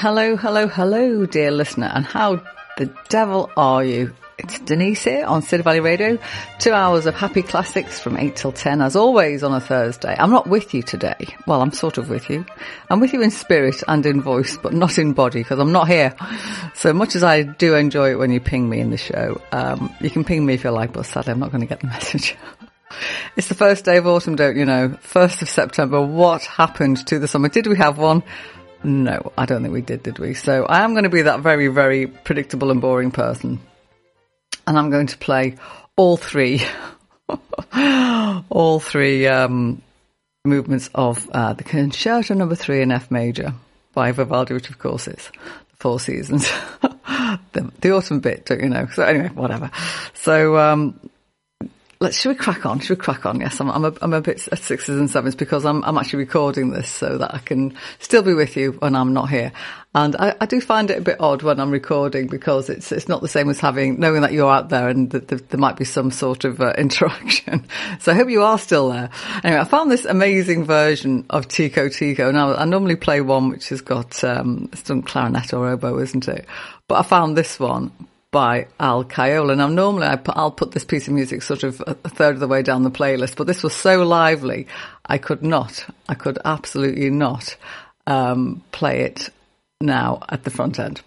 Hello, hello, hello, dear listener, and how the devil are you? It's Denise here on City Valley Radio. Two hours of happy classics from 8 till 10, as always on a Thursday. I'm not with you today. Well, I'm sort of with you. I'm with you in spirit and in voice, but not in body because I'm not here. So much as I do enjoy it when you ping me in the show, um, you can ping me if you like, but sadly I'm not going to get the message. It's the first day of autumn, don't you know? First of September. What happened to the summer? Did we have one? No, I don't think we did, did we? So I am going to be that very, very predictable and boring person. And I'm going to play all three, all three um, movements of uh, the Concerto Number Three in F Major by Vivaldi, which of course is the Four Seasons, the, the, autumn bit, don't you know? So anyway, whatever. So um, let's should we crack on? Should we crack on? Yes, I'm I'm a, I'm a bit at sixes and sevens because I'm I'm actually recording this so that I can still be with you when I'm not here. And I, I do find it a bit odd when I'm recording because it's it's not the same as having knowing that you're out there and that there might be some sort of uh, interaction. So I hope you are still there. Anyway, I found this amazing version of Tico Tico. Now I normally play one which has got um, it's done clarinet or oboe, isn't it? But I found this one by Al Caiola. Now, normally I put, I'll put this piece of music sort of a third of the way down the playlist, but this was so lively, I could not, I could absolutely not um, play it now at the front end.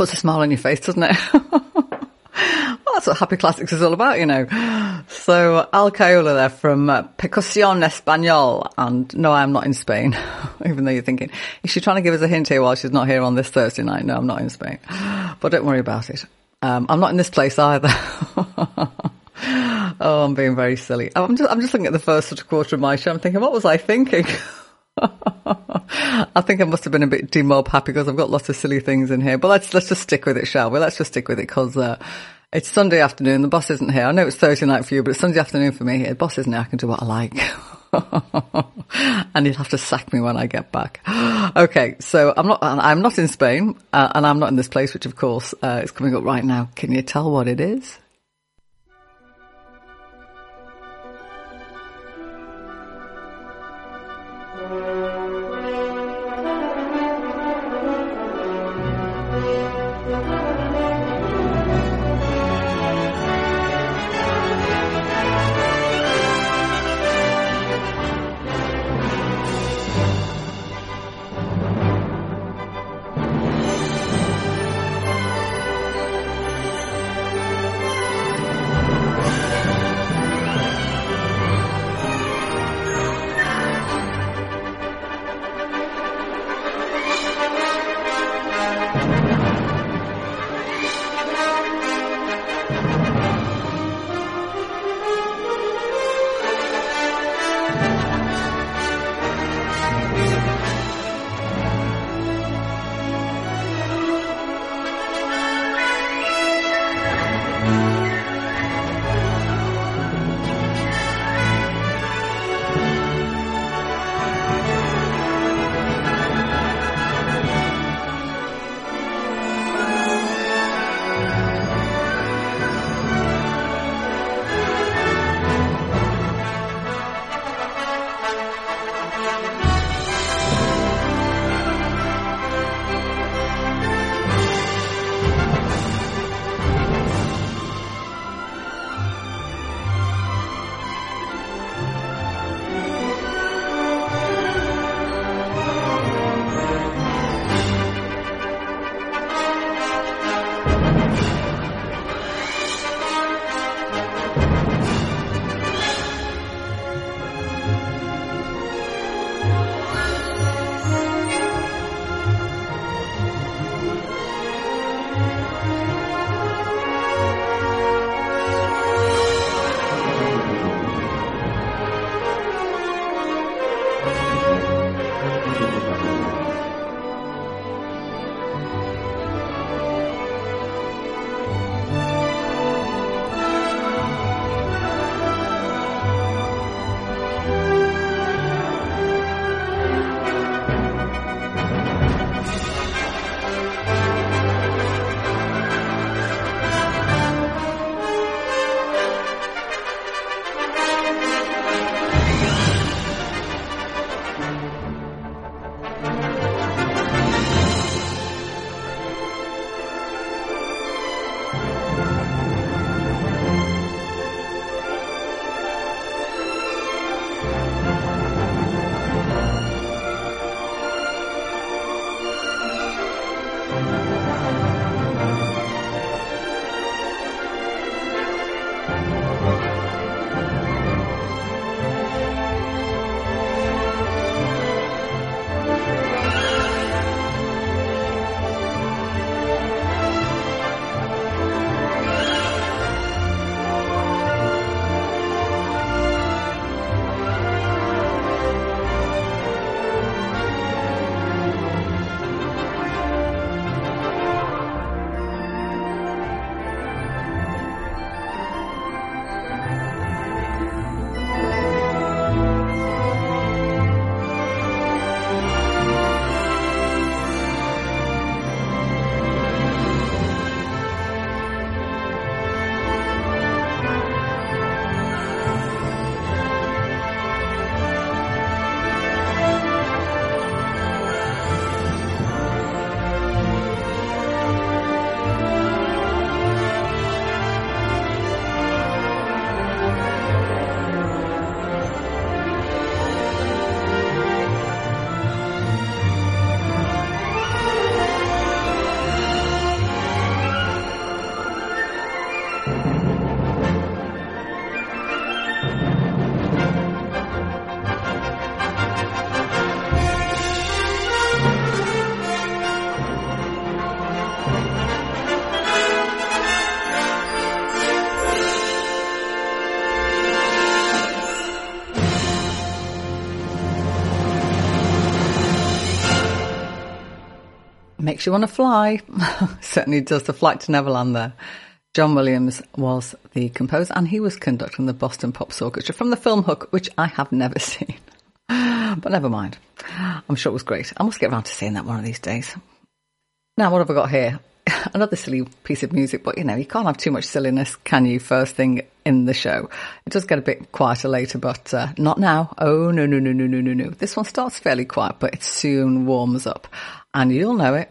Puts a smile on your face, doesn't it? well, that's what Happy Classics is all about, you know. So, Al Caiola there from uh, Percusión Español. And no, I'm not in Spain, even though you're thinking, is she trying to give us a hint here while she's not here on this Thursday night? No, I'm not in Spain. But don't worry about it. Um, I'm not in this place either. oh, I'm being very silly. I'm just, I'm just looking at the first sort of quarter of my show. I'm thinking, what was I thinking? I think I must have been a bit demob happy because I've got lots of silly things in here. But let's let's just stick with it, shall we? Let's just stick with it because uh, it's Sunday afternoon. The boss isn't here. I know it's Thursday night for you, but it's Sunday afternoon for me. The boss isn't here. I can do what I like. and he'll have to sack me when I get back. okay, so I'm not. I'm not in Spain, uh, and I'm not in this place, which of course uh, is coming up right now. Can you tell what it is? Makes you want to fly. Certainly does. The flight to Neverland there. John Williams was the composer and he was conducting the Boston Pops Orchestra from the film Hook, which I have never seen. but never mind. I'm sure it was great. I must get around to seeing that one of these days. Now, what have I got here? Another silly piece of music, but you know, you can't have too much silliness, can you, first thing in the show? It does get a bit quieter later, but uh, not now. Oh, no, no, no, no, no, no, no. This one starts fairly quiet, but it soon warms up. And you'll know it.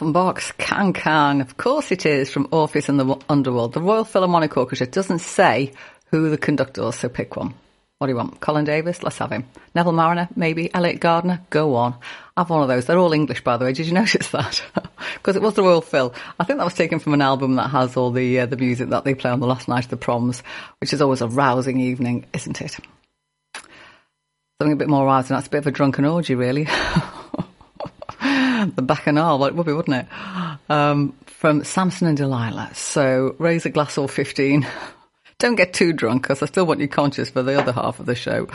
Offenbach's Can Can. Of course it is from Orpheus and the Underworld. The Royal Philharmonic Orchestra doesn't say who the conductor so pick one. What do you want? Colin Davis? Let's have him. Neville Marriner? Maybe. Eliot Gardiner? Go on. Have one of those. They're all English, by the way. Did you notice that? Because it was the Royal Phil. I think that was taken from an album that has all the uh, the music that they play on the last night of the proms, which is always a rousing evening, isn't it? Something a bit more rousing. That's a bit of a drunken orgy, really. the bacchanal, well, it would be, wouldn't it? Um, from Samson and Delilah. So raise a glass or 15. Don't get too drunk because I still want you conscious for the other half of the show.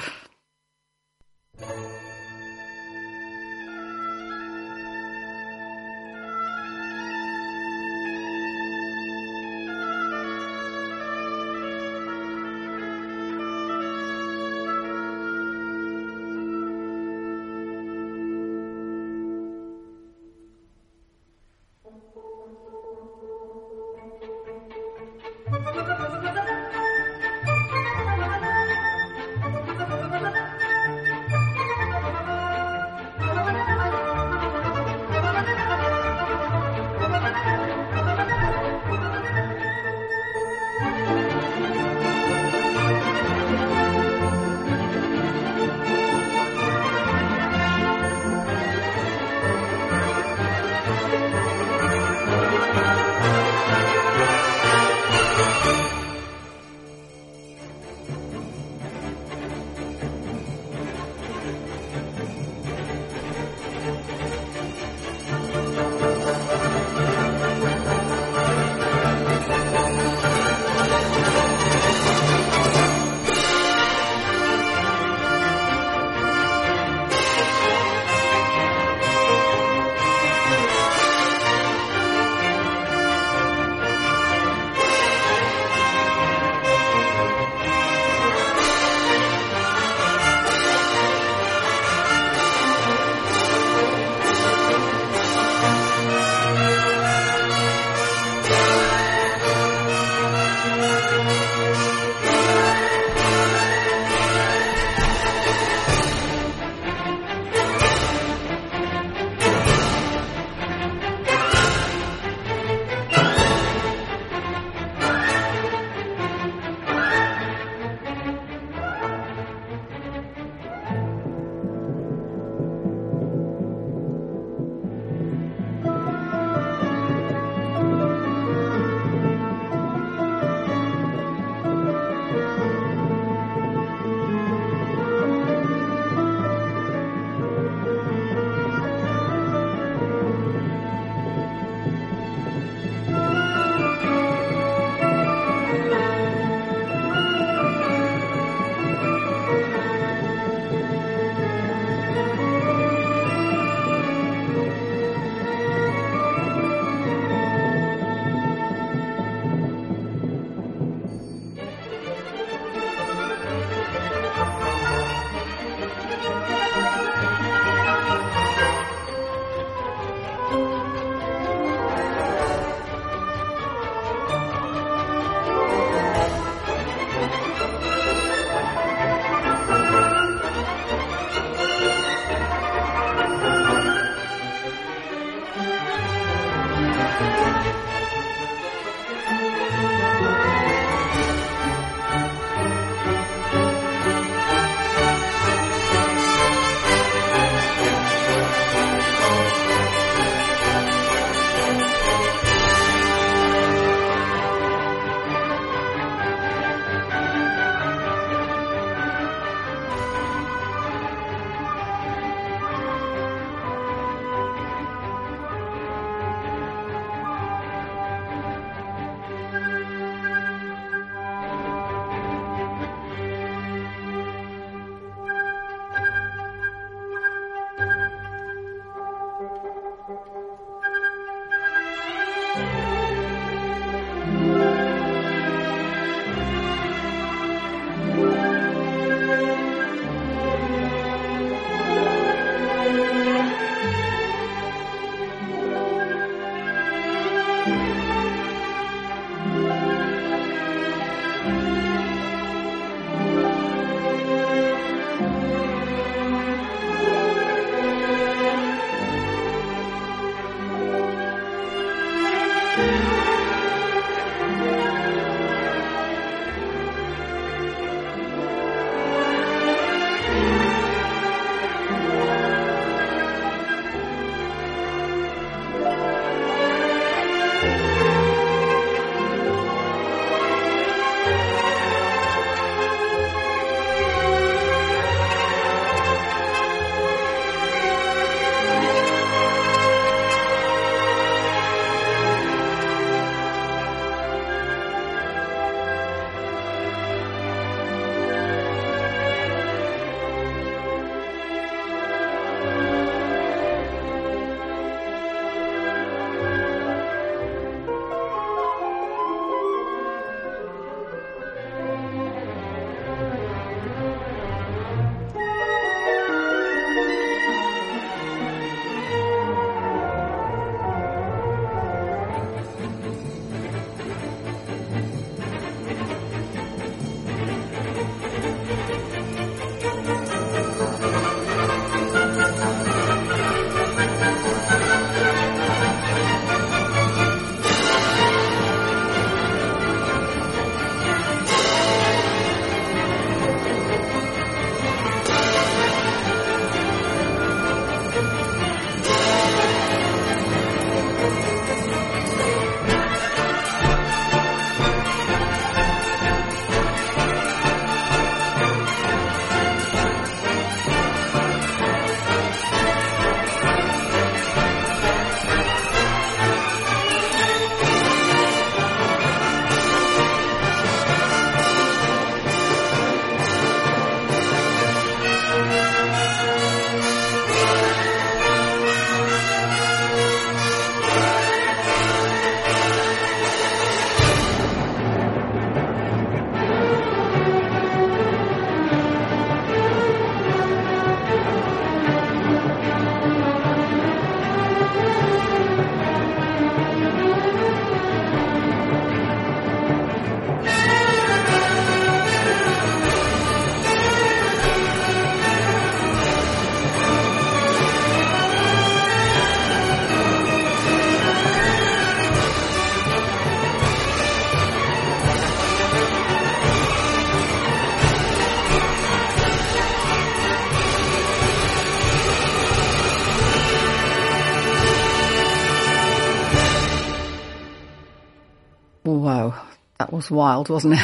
Was wild, wasn't it?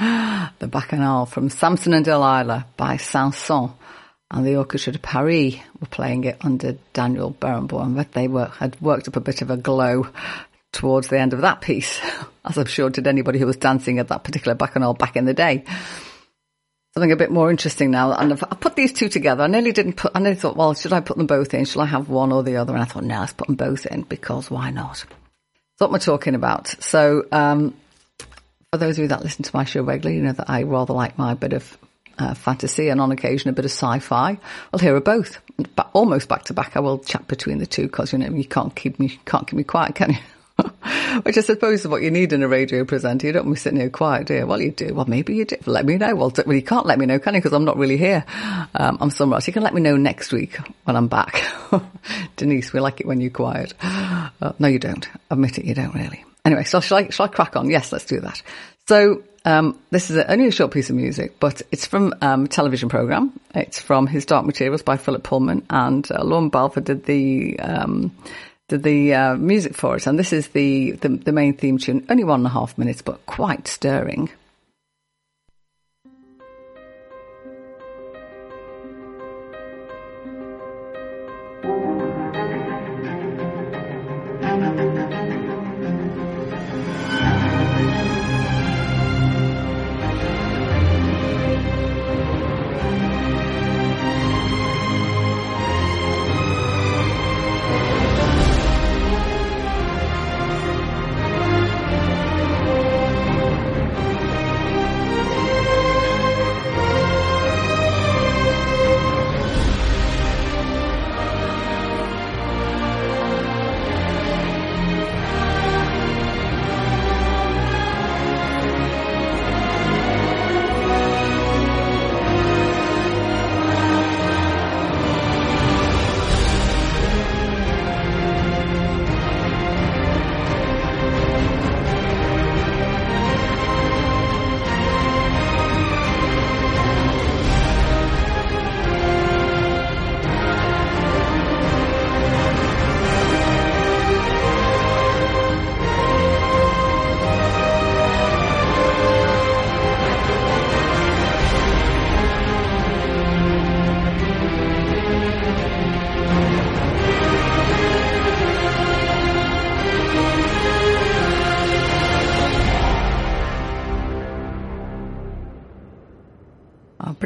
the Bacchanal from Samson and Delilah by Saint-Saëns and the Orchestre de Paris were playing it under Daniel Barenboim, but they were, had worked up a bit of a glow towards the end of that piece, as I'm sure did anybody who was dancing at that particular Bacchanal back in the day. Something a bit more interesting now, and I've, I put these two together. I nearly didn't put. I nearly thought, well, should I put them both in? Should I have one or the other? And I thought, no, let's put them both in because why not? What we're talking about. So, um, for those of you that listen to my show regularly, you know that I rather like my bit of uh, fantasy and on occasion a bit of sci-fi. Well, here are both, but almost back to back. I will chat between the two because you know you can't keep me can't keep me quiet, can you? Which I suppose is what you need in a radio presenter. You don't want me sitting here quiet, do you? Well, you do. Well, maybe you do. Let me know. Well, well you can't let me know, can you? Because I'm not really here. Um, I'm somewhere else. You can let me know next week when I'm back. Denise, we like it when you're quiet. Uh, no, you don't. Admit it, you don't really. Anyway, so shall I, shall I crack on? Yes, let's do that. So, um, this is a, only a short piece of music, but it's from um, a television program. It's from His Dark Materials by Philip Pullman, and uh, Lorne Balfour did the um, the uh, music for it. And this is the, the the main theme tune, only one and a half minutes, but quite stirring.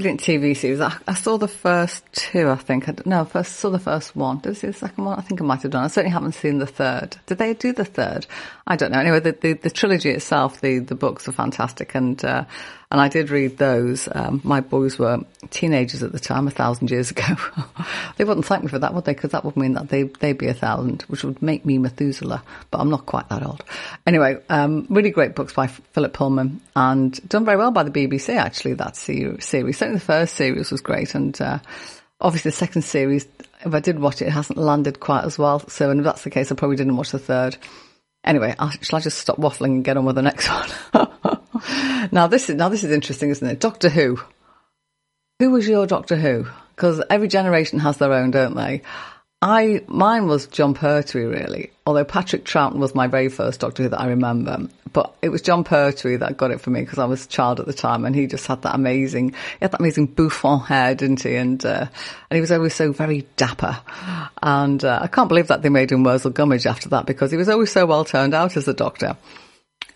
Brilliant TV series. I, I, saw the first two, I think. I, no, first saw the first one. Did I see the second one? I think I might have done. I certainly haven't seen the third. Did they do the third? I don't know. Anyway, the, the, the trilogy itself, the, the books are fantastic. And, uh, and I did read those. Um, my boys were teenagers at the time, a thousand years ago. they wouldn't thank me for that, would they? Because that would mean that they, they'd be a thousand, which would make me Methuselah. But I'm not quite that old. Anyway, um, really great books by Philip Pullman and done very well by the BBC, actually, that series. Certainly the first series was great. And, uh, obviously the second series, if I did watch it, it hasn't landed quite as well. So, and if that's the case, I probably didn't watch the third. Anyway, I'll, shall I just stop waffling and get on with the next one? now this is now this is interesting, isn't it? Doctor Who. Who was your Doctor Who? Because every generation has their own, don't they? I mine was Jon Pertwee really, although Patrick Troughton was my very first Doctor Who that I remember. But it was Jon Pertwee that got it for me because I was a child at the time, and he just had that amazing, he had that amazing bouffant hair, didn't he? And uh, and he was always so very dapper. And uh, I can't believe that they made him Wurzel Gummidge after that because he was always so well turned out as a Doctor.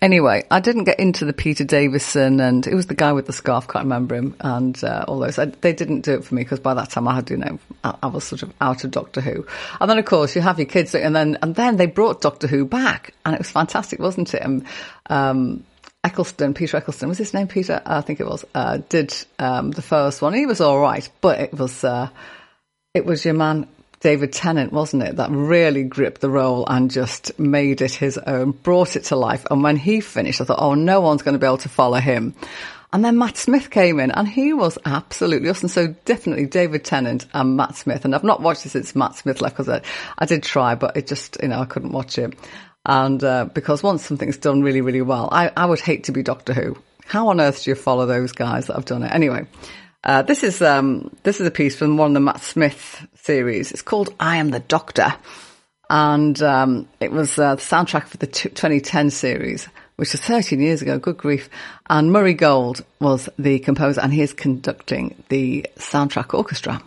Anyway, I didn't get into the Peter Davison, and it was the guy with the scarf. Can't remember him, and uh, all those. I, they didn't do it for me because by that time I had, you know, I, I, was sort of out of Doctor Who. And then, of course, you have your kids, and then and then they brought Doctor Who back, and it was fantastic, wasn't it? And um, Eccleston, Peter Eccleston, was his name Peter? I think it was. Uh, did um, the first one? He was all right, but it was uh, it was your man David Tennant, wasn't it, that really gripped the role and just made it his own, brought it to life. And when he finished, I thought, oh, no one's going to be able to follow him. And then Matt Smith came in and he was absolutely awesome. So definitely David Tennant and Matt Smith. And I've not watched it since Matt Smith left because I, I did try, but it just, you know, I couldn't watch it. And uh, because once something's done really, really well, I, I would hate to be Doctor Who. How on earth do you follow those guys that have done it? Anyway, uh, this is um, this is a piece from one of the Matt Smith series. It's called "I Am the Doctor," and um, it was uh, the soundtrack for the t- 2010 series. which was 13 years ago. Good grief. And Murray Gold was the composer and he is conducting the soundtrack orchestra.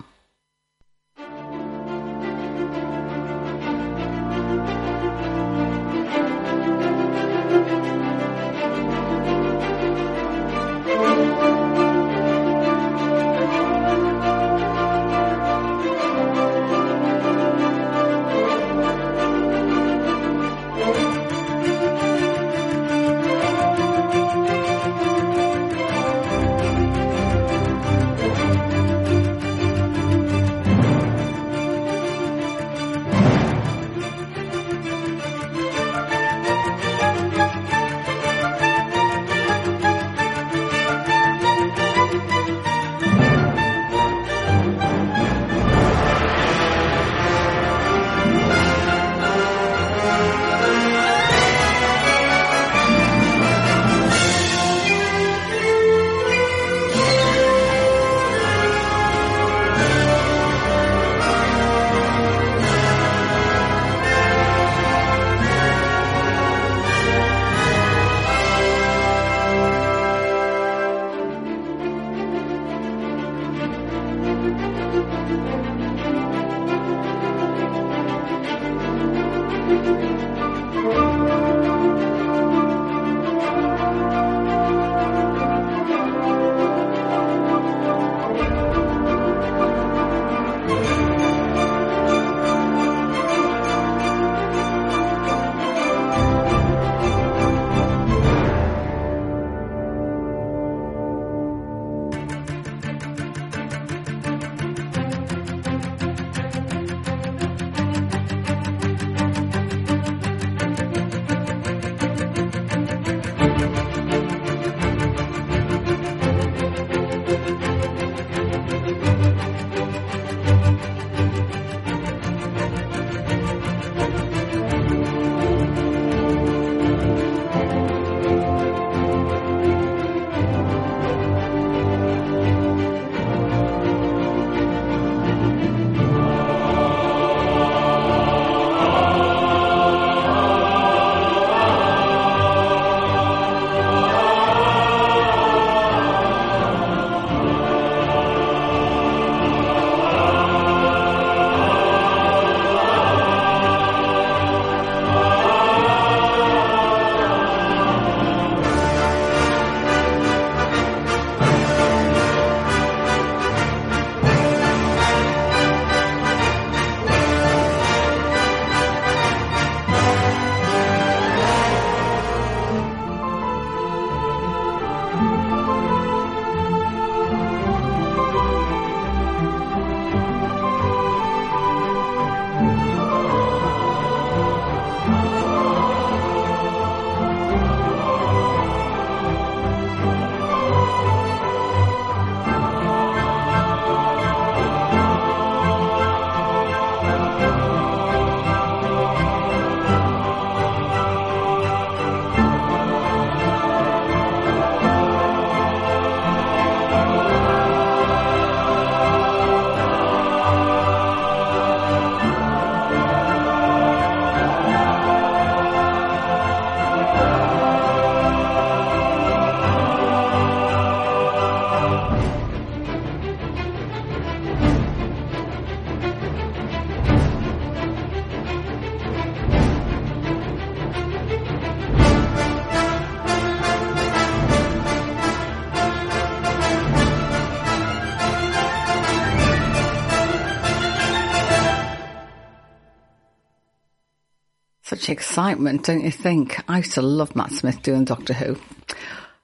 Excitement, don't you think? I used to love Matt Smith doing Doctor Who.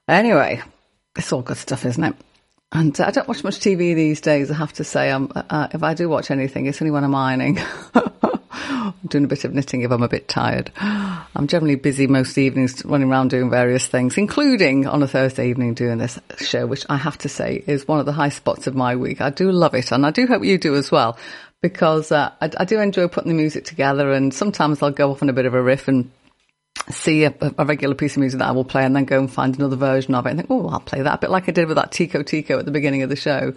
Anyway, it's all good stuff, isn't it? And uh, I don't watch much TV these days, I have to say. Uh, uh, if I do watch anything, it's only when I'm ironing. I'm doing a bit of knitting if I'm a bit tired. I'm generally busy most evenings running around doing various things, including on a Thursday evening doing this show, which I have to say is one of the high spots of my week. I do love it, and I do hope you do as well because uh, I, I, do enjoy putting the music together, and sometimes I'll go off on a bit of a riff and see a, a, regular piece of music that I will play, and then go and find another version of it, and think, oh, I'll play that a bit like I did with that Tico Tico at the beginning of the show.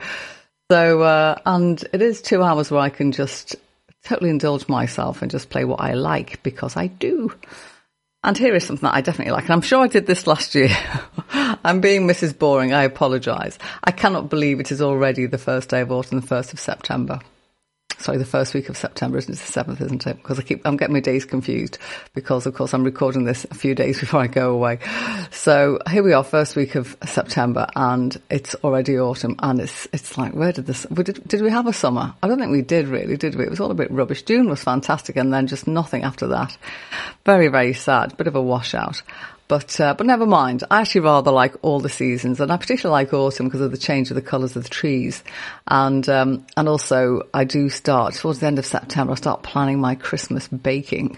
So, uh, and it is two hours where I can just totally indulge myself and just play what I like because I do. And here is something that I definitely like, and I'm sure I did this last year. I'm being Mrs. Boring, I apologise. I cannot believe it is already the first day of autumn, the 1st of September sorry, the first week of September, isn't it? the seventh, isn't it? Because I keep, I'm getting my days confused because, of course, I'm recording this a few days before I go away. So here we are, first week of September, and it's already autumn, and it's it's like, where did this? Did, did we have a summer? I don't think we did really, did we? It was all a bit rubbish. June was fantastic, and then just nothing after that. Very, very sad. Bit of a washout. But uh, but never mind. I actually rather like all the seasons, and I particularly like autumn because of the change of the colours of the trees, and um, and also I do start towards the end of September. I start planning my Christmas baking.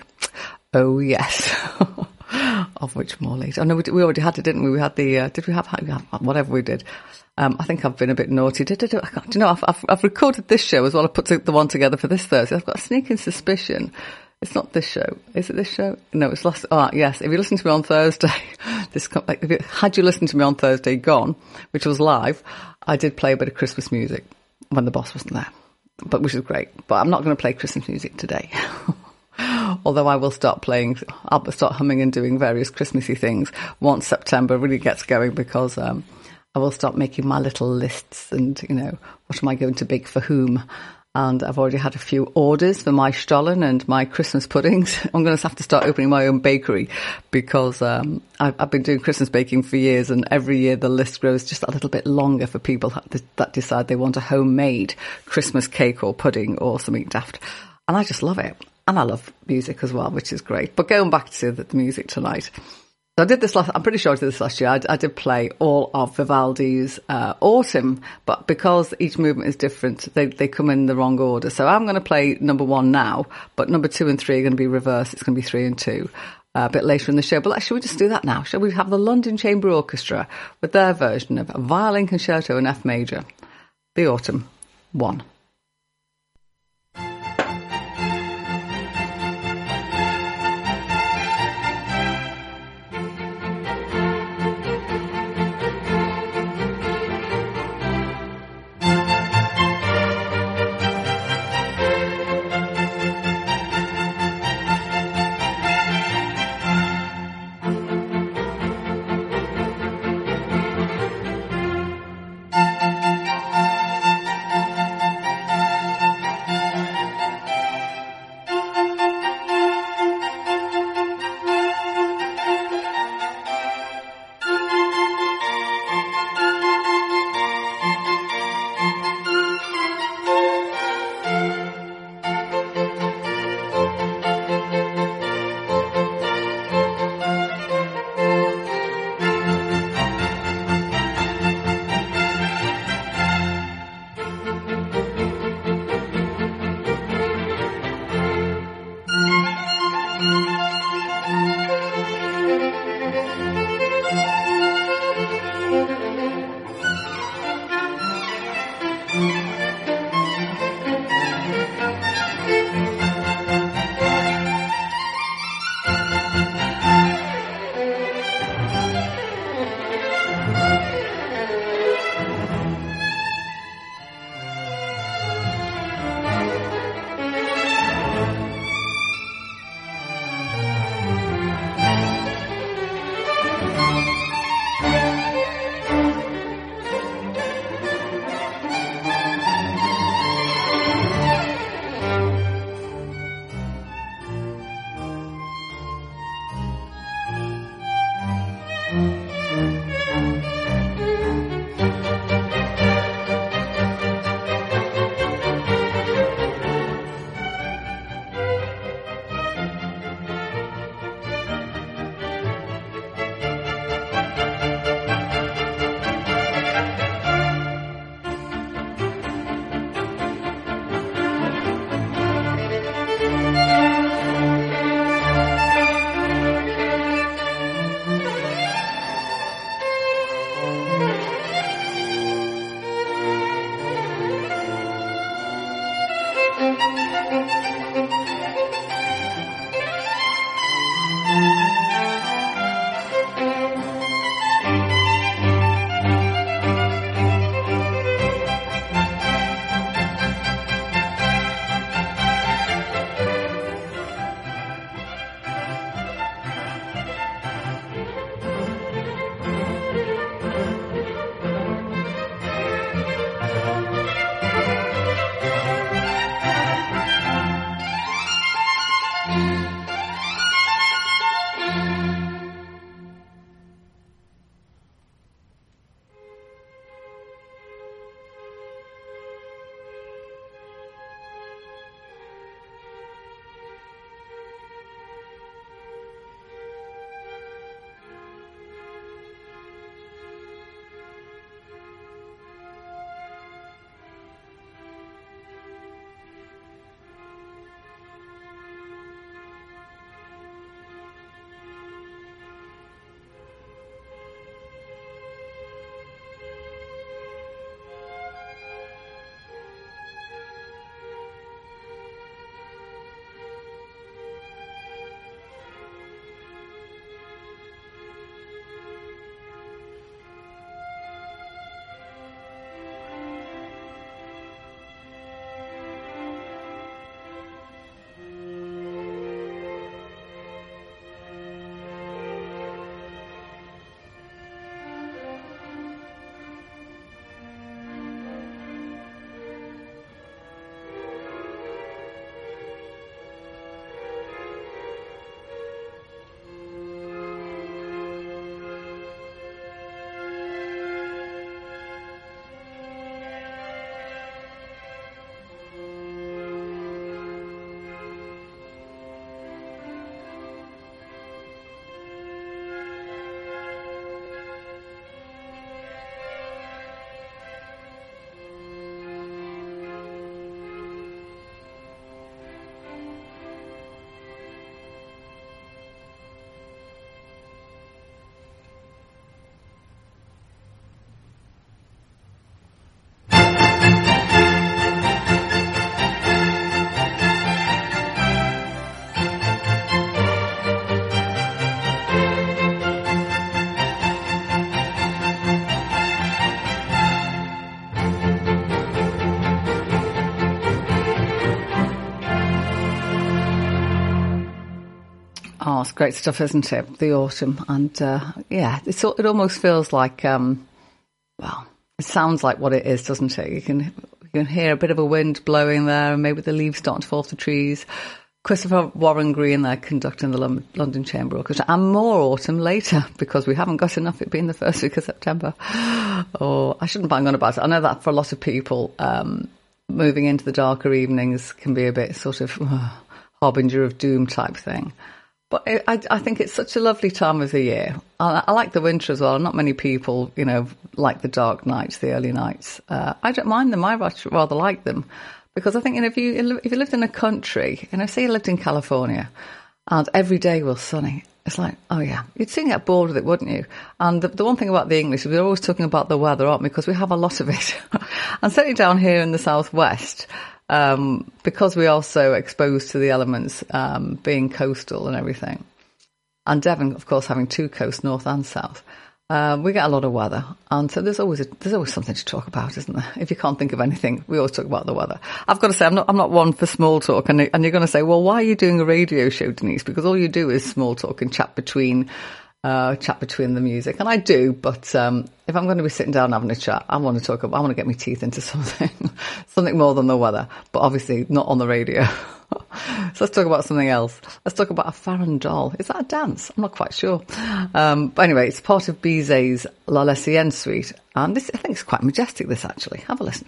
Oh yes. of which more later. I know we, we, already had it, didn't we? We had the, uh, did we have, whatever we did. Um, I think I've been a bit naughty. Do, do, do, do you know, I've, I've, I've, recorded this show as well. I put the one together for this Thursday. I've got a sneaking suspicion it's not this show. Is it this show? No, it's last. Oh, yes. If you listen to me on Thursday, this if you, had you listened to me on Thursday Gone, which was live, I did play a bit of Christmas music when the boss wasn't there, but which is great. But I'm not going to play Christmas music today. Although I will start playing, I'll start humming and doing various Christmassy things once September really gets going because um, I will start making my little lists and you know what am I going to bake for whom and I've already had a few orders for my Stollen and my Christmas puddings. I'm going to have to start opening my own bakery because um, I've, I've, been doing Christmas baking for years, and every year the list grows just a little bit longer for people that decide they want a homemade Christmas cake or pudding or something daft. And I just love it. And I love music as well, which is great. But going back to the, the music tonight, I did this last, I'm pretty sure I did this last year. I, I did play all of Vivaldi's uh, Autumn, but because each movement is different, they, they come in the wrong order. So I'm going to play number one now, but number two and three are going to be reversed. It's going to be three and two. Uh, a bit later in the show, but should we just do that now? Shall we have the London Chamber Orchestra with their version of a violin concerto in F major, the Autumn one. Great stuff, isn't it? The autumn, and uh, yeah, it almost feels like, um, well, it sounds like what it is, doesn't it? You can you can hear a bit of a wind blowing there, and maybe the leaves starting to fall off the trees. Christopher Warren Green there conducting the London Chamber Orchestra, and more autumn later because we haven't got enough. It being the first week of September. Oh, I shouldn't bang on about it. I know that for a lot of people, um, moving into the darker evenings can be a bit sort of uh, harbinger of doom type thing. But I, I, think it's such a lovely time of the year. I, I, like the winter as well. Not many people, you know, like the dark nights, the early nights. Uh, I don't mind them. I rather like them because I think you know, if you if you lived in a country, you know, say you lived in California, and every day was sunny, it's like, oh yeah, you'd soon get bored with it, wouldn't you? And the, the one thing about the English is we're always talking about the weather, aren't we? Because we have a lot of it. and certainly down here in the southwest, um, because we are so exposed to the elements, um, being coastal and everything, and Devon, of course, having two coasts, north and south. Uh, we get a lot of weather, and so there's always a, there's always something to talk about, isn't there? If you can't think of anything, we always talk about the weather. I've got to say, I'm not I'm not one for small talk, and and you're going to say, well, why are you doing a radio show, Denise? Because all you do is small talk and chat between uh, chat between the music, and I do. But um, if I'm going to be sitting down having a chat, I want to talk. About, I want to get my teeth into something, something more than the weather. But obviously, not on the radio. so let's talk about something else. Let's talk about a farandole. Is that a dance? I'm not quite sure. Um, but anyway, it's part of Bizet's L'Arlésienne suite, and this I think it's quite majestic. This actually, have a listen.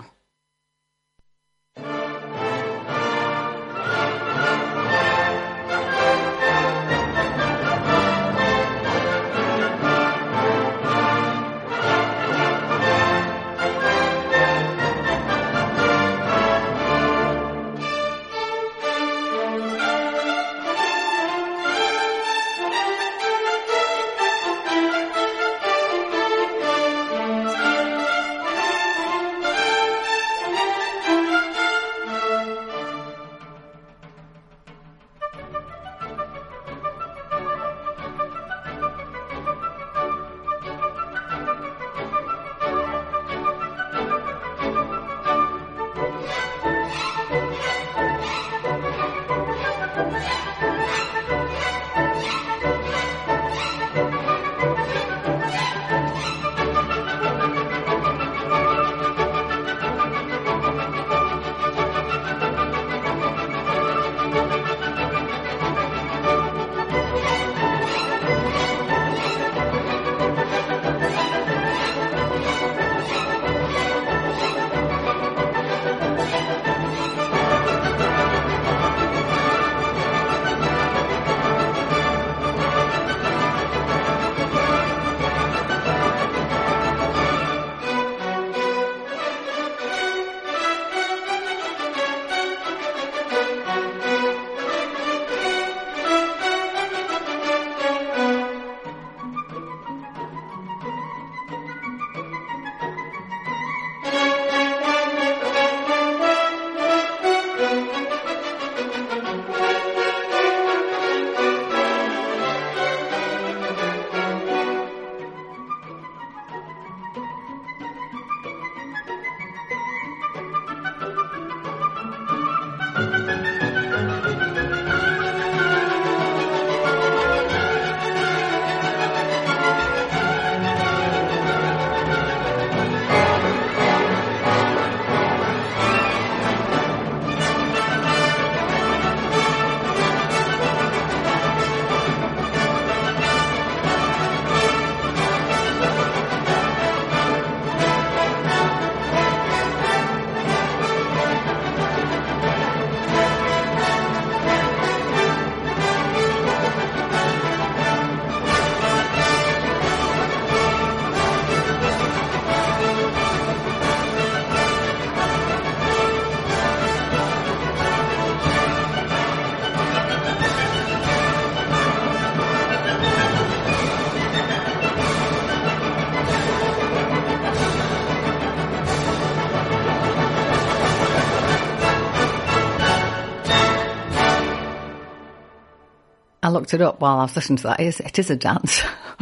Looked it up while I was listening to that. It is, it is a dance.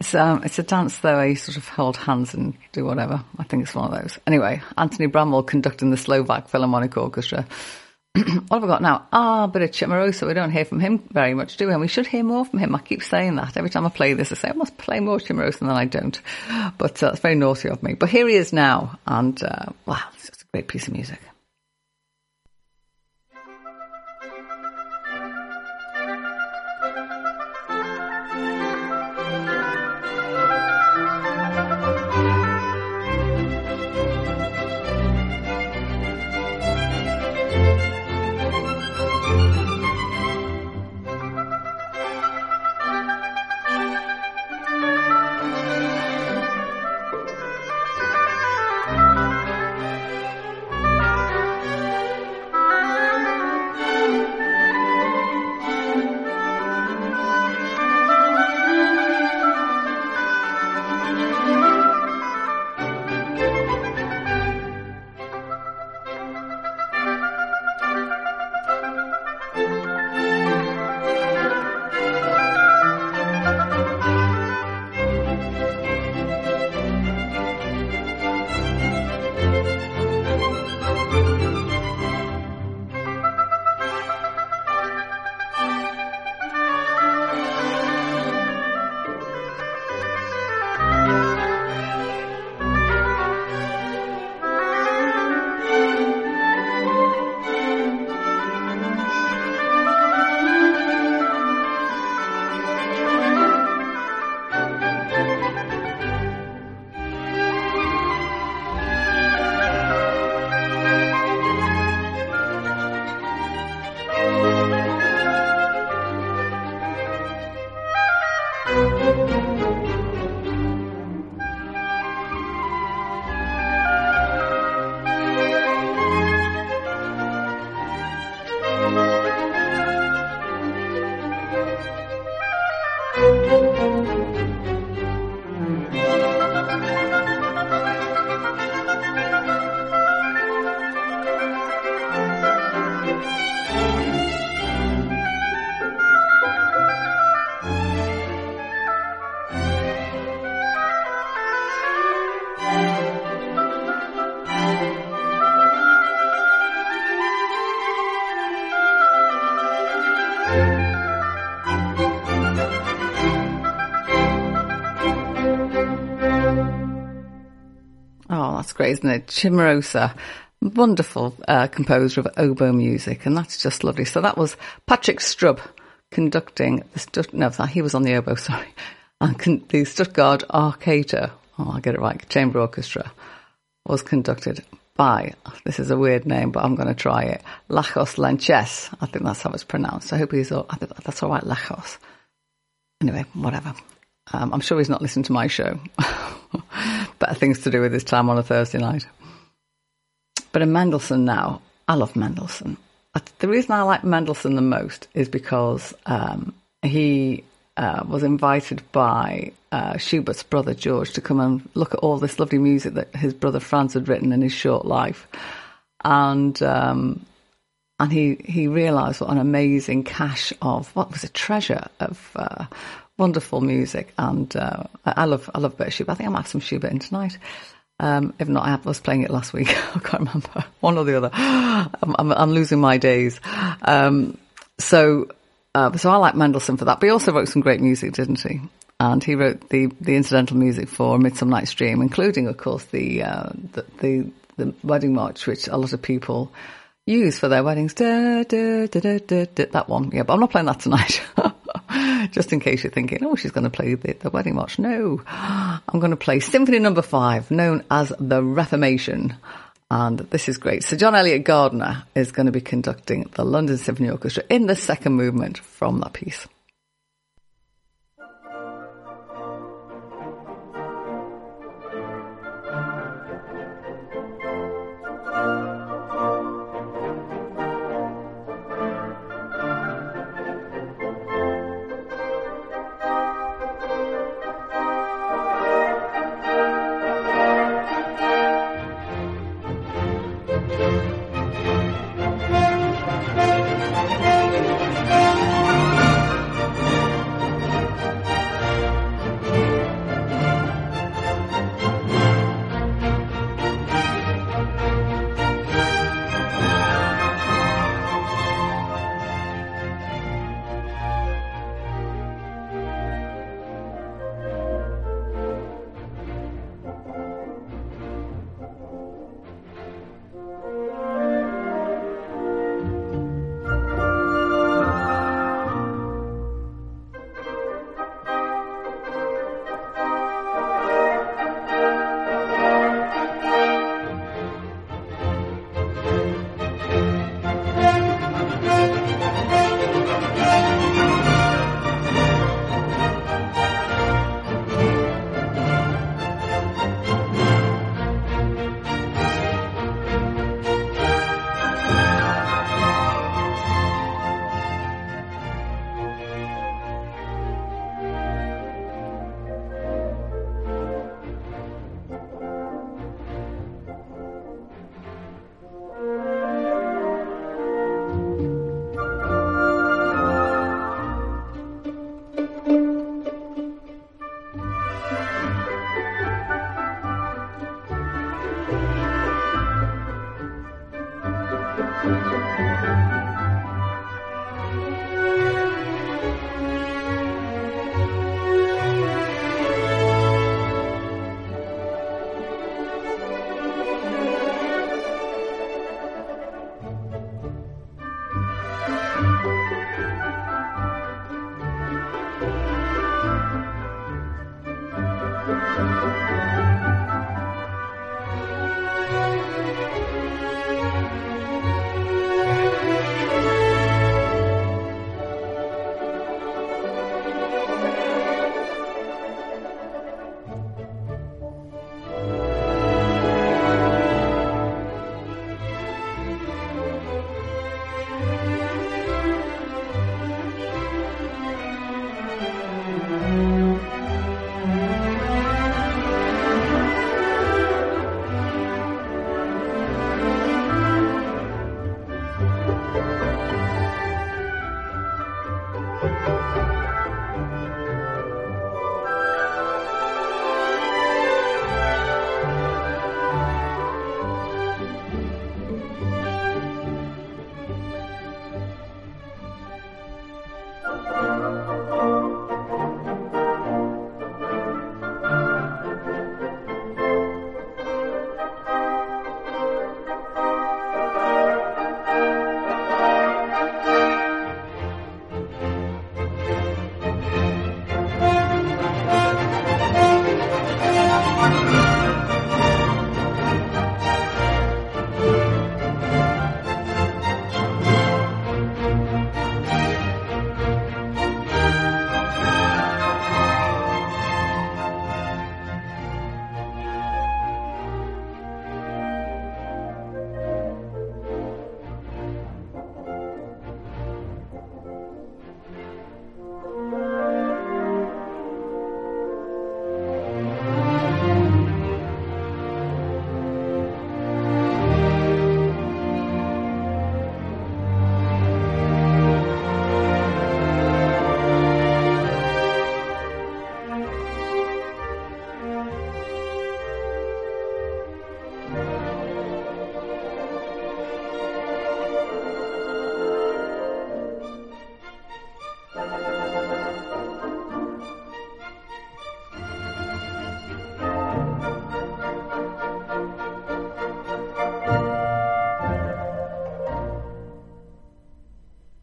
it's um, it's a dance though. I sort of hold hands and do whatever. I think it's one of those. Anyway, Anthony Bramall conducting the Slovak Philharmonic Orchestra. what have I got now? Ah, a bit of Cimarosa. We don't hear from him very much, do we? And we should hear more from him. I keep saying that. Every time I play this, I say, I must play more Cimarosa, and then I don't. But uh, it's very naughty of me. But here he is now. And, uh, wow, it's just a great piece of music. Isn't it? Wonderful uh, composer of oboe music, and that's just lovely. So that was Patrick Strub conducting the Stutt- no, he was on the oboe, sorry, and con- the Stuttgart Arcata, oh, I get it right, Chamber Orchestra, was conducted by, this is a weird name, but I'm going to try it, Lajos Lencsés. I think that's how it's pronounced. I hope he's all, that's all right, Lajos. Anyway, whatever. Um, I'm sure he's not listening to my show. Better things to do with his time on a Thursday night. But in Mendelssohn now, I love Mendelssohn. The reason I like Mendelssohn the most is because um, he uh, was invited by uh, Schubert's brother George to come and look at all this lovely music that his brother Franz had written in his short life, and um, and he he realised what an amazing cache of what was a treasure of uh, wonderful music, and uh, I love I love a bit of Schubert. I think I might have some Schubert in tonight. Um, if not, I was playing it last week. I can't remember one or the other. I'm, I'm, I'm losing my days. Um, so, uh, so I like Mendelssohn for that. But he also wrote some great music, didn't he? And he wrote the, the incidental music for Midsummer Night's Dream, including, of course, the, uh, the, the the wedding march, which a lot of people use for their weddings. Da, da, da, that one, yeah. But I'm not playing that tonight. just in case you're thinking, oh, she's going to play the, the wedding march. No, I'm going to play Symphony Number no. Five, known as the Reformation. And this is great. So John Eliot Gardiner is going to be conducting the London Symphony Orchestra in the second movement from that piece.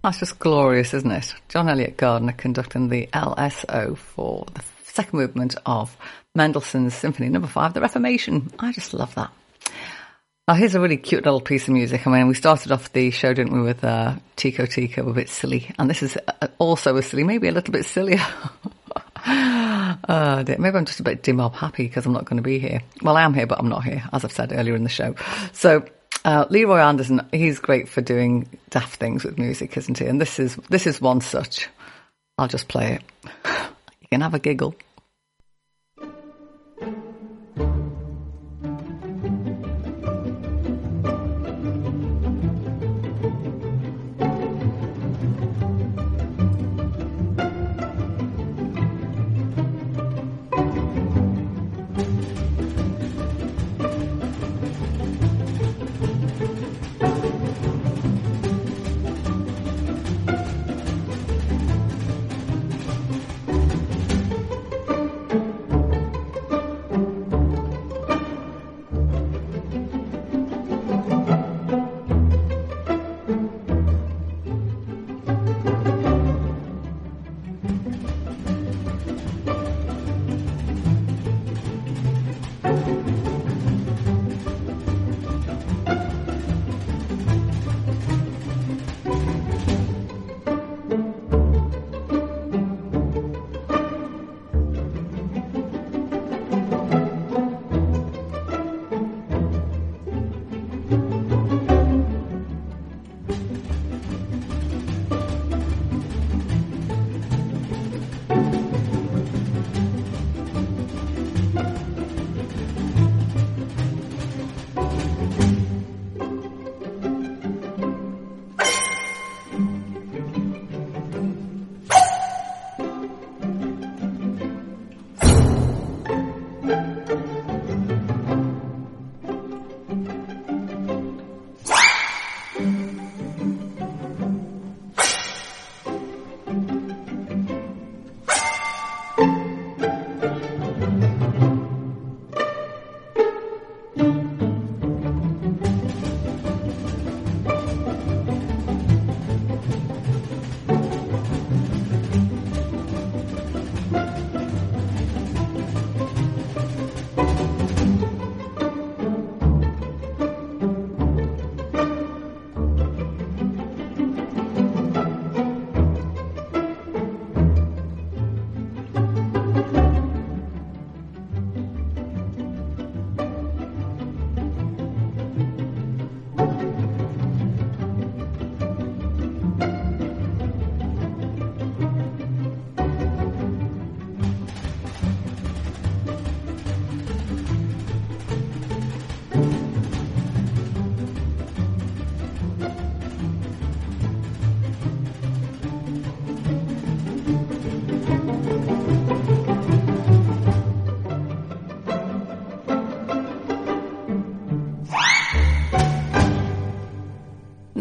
That's just glorious, isn't it? John Eliot Gardiner conducting the LSO for the second movement of Mendelssohn's Symphony Number no. Five, The Reformation. I just love that. Now, here's a really cute little piece of music. I mean, we started off the show, didn't we, with uh, Tico Tico, a bit silly. And this is uh, also a silly, maybe a little bit sillier. uh, maybe I'm just a bit dim up happy because I'm not going to be here. Well, I am here, but I'm not here, as I've said earlier in the show. So, uh, Leroy Anderson, he's great for doing daft things with music, isn't he? And this is this is one such. I'll just play it. You can have a giggle.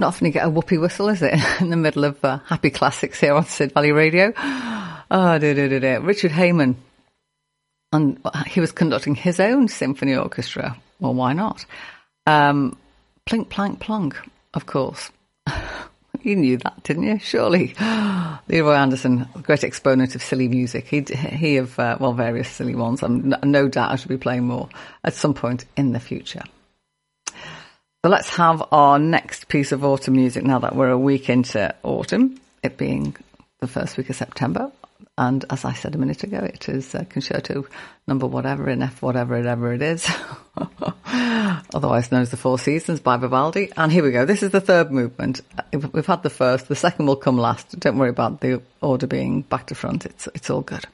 Not often you get a whoopee whistle, is it? In the middle of uh, happy classics here on Sid Valley Radio. Oh, dear, dear, dear. Richard Hayman. And he was conducting his own symphony orchestra. Well, why not? Um, plink, plank, plonk, of course. you knew that, didn't you? Surely. Leroy Anderson, great exponent of silly music. He, he of, uh, well, various silly ones. I'm no doubt I should be playing more at some point in the future. So let's have our next piece of autumn music now that we're a week into autumn, it being the first week of September. And as I said a minute ago, it is uh, concerto number whatever in F whatever it ever it is, otherwise known as the Four Seasons by Vivaldi. And here we go. This is the third movement. We've had the first. The second will come last. Don't worry about the order being back to front. It's it's all good.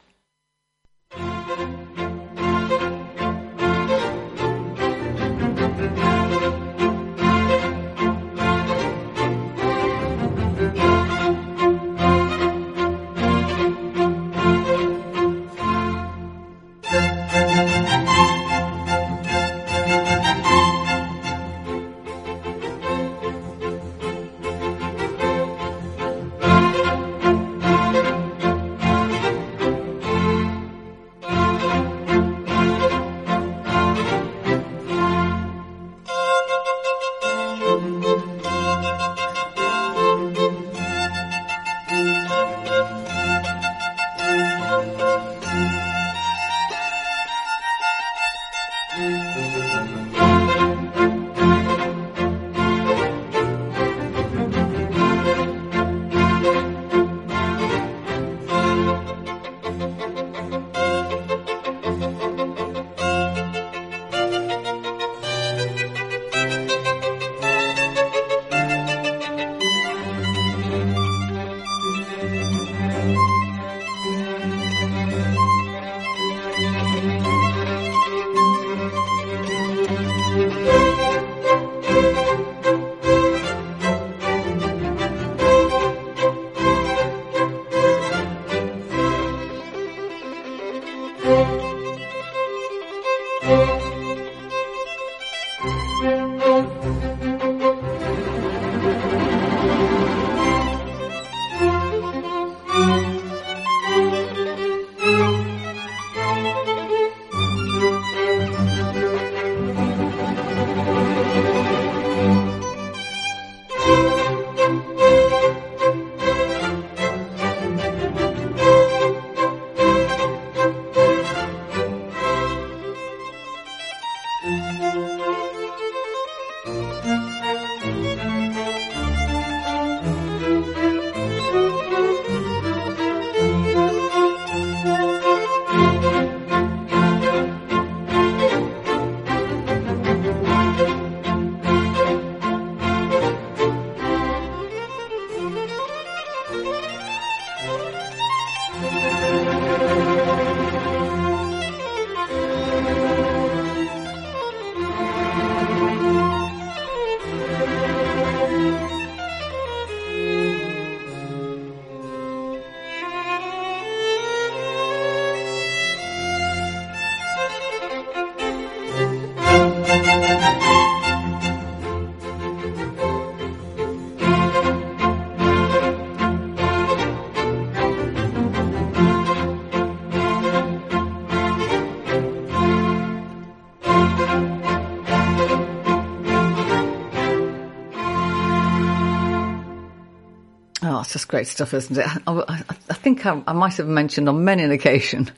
Just great stuff, isn't it? I, I think I, I, might have mentioned on many an occasion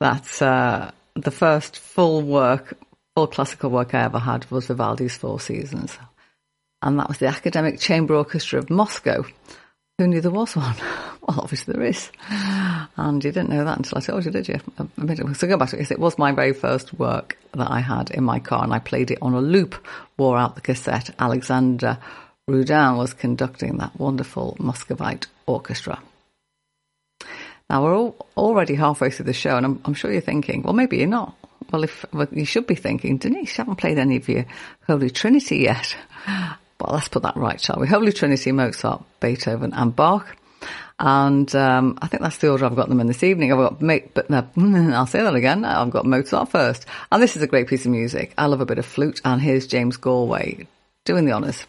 that uh, the first full work, full classical work I ever had was Vivaldi's Four Seasons. And that was the Academic Chamber Orchestra of Moscow. Who knew there was one? Well, obviously there is. And you didn't know that until I told you, did you? So go back to it. It was my very first work that I had in my car and I played it on a loop, wore out the cassette. Alexander Rudin was conducting that wonderful Muscovite orchestra. Now we're all already halfway through the show, and I'm, I'm sure you're thinking, well, maybe you're not. Well, if well, you should be thinking, Denise, you haven't played any of your Holy Trinity yet. Well, let's put that right, shall we? Holy Trinity, Mozart, Beethoven, and Bach. And um, I think that's the order I've got them in this evening. I've got, but I'll say that again. I've got Mozart first, and this is a great piece of music. I love a bit of flute, and here's James Galway doing the honours.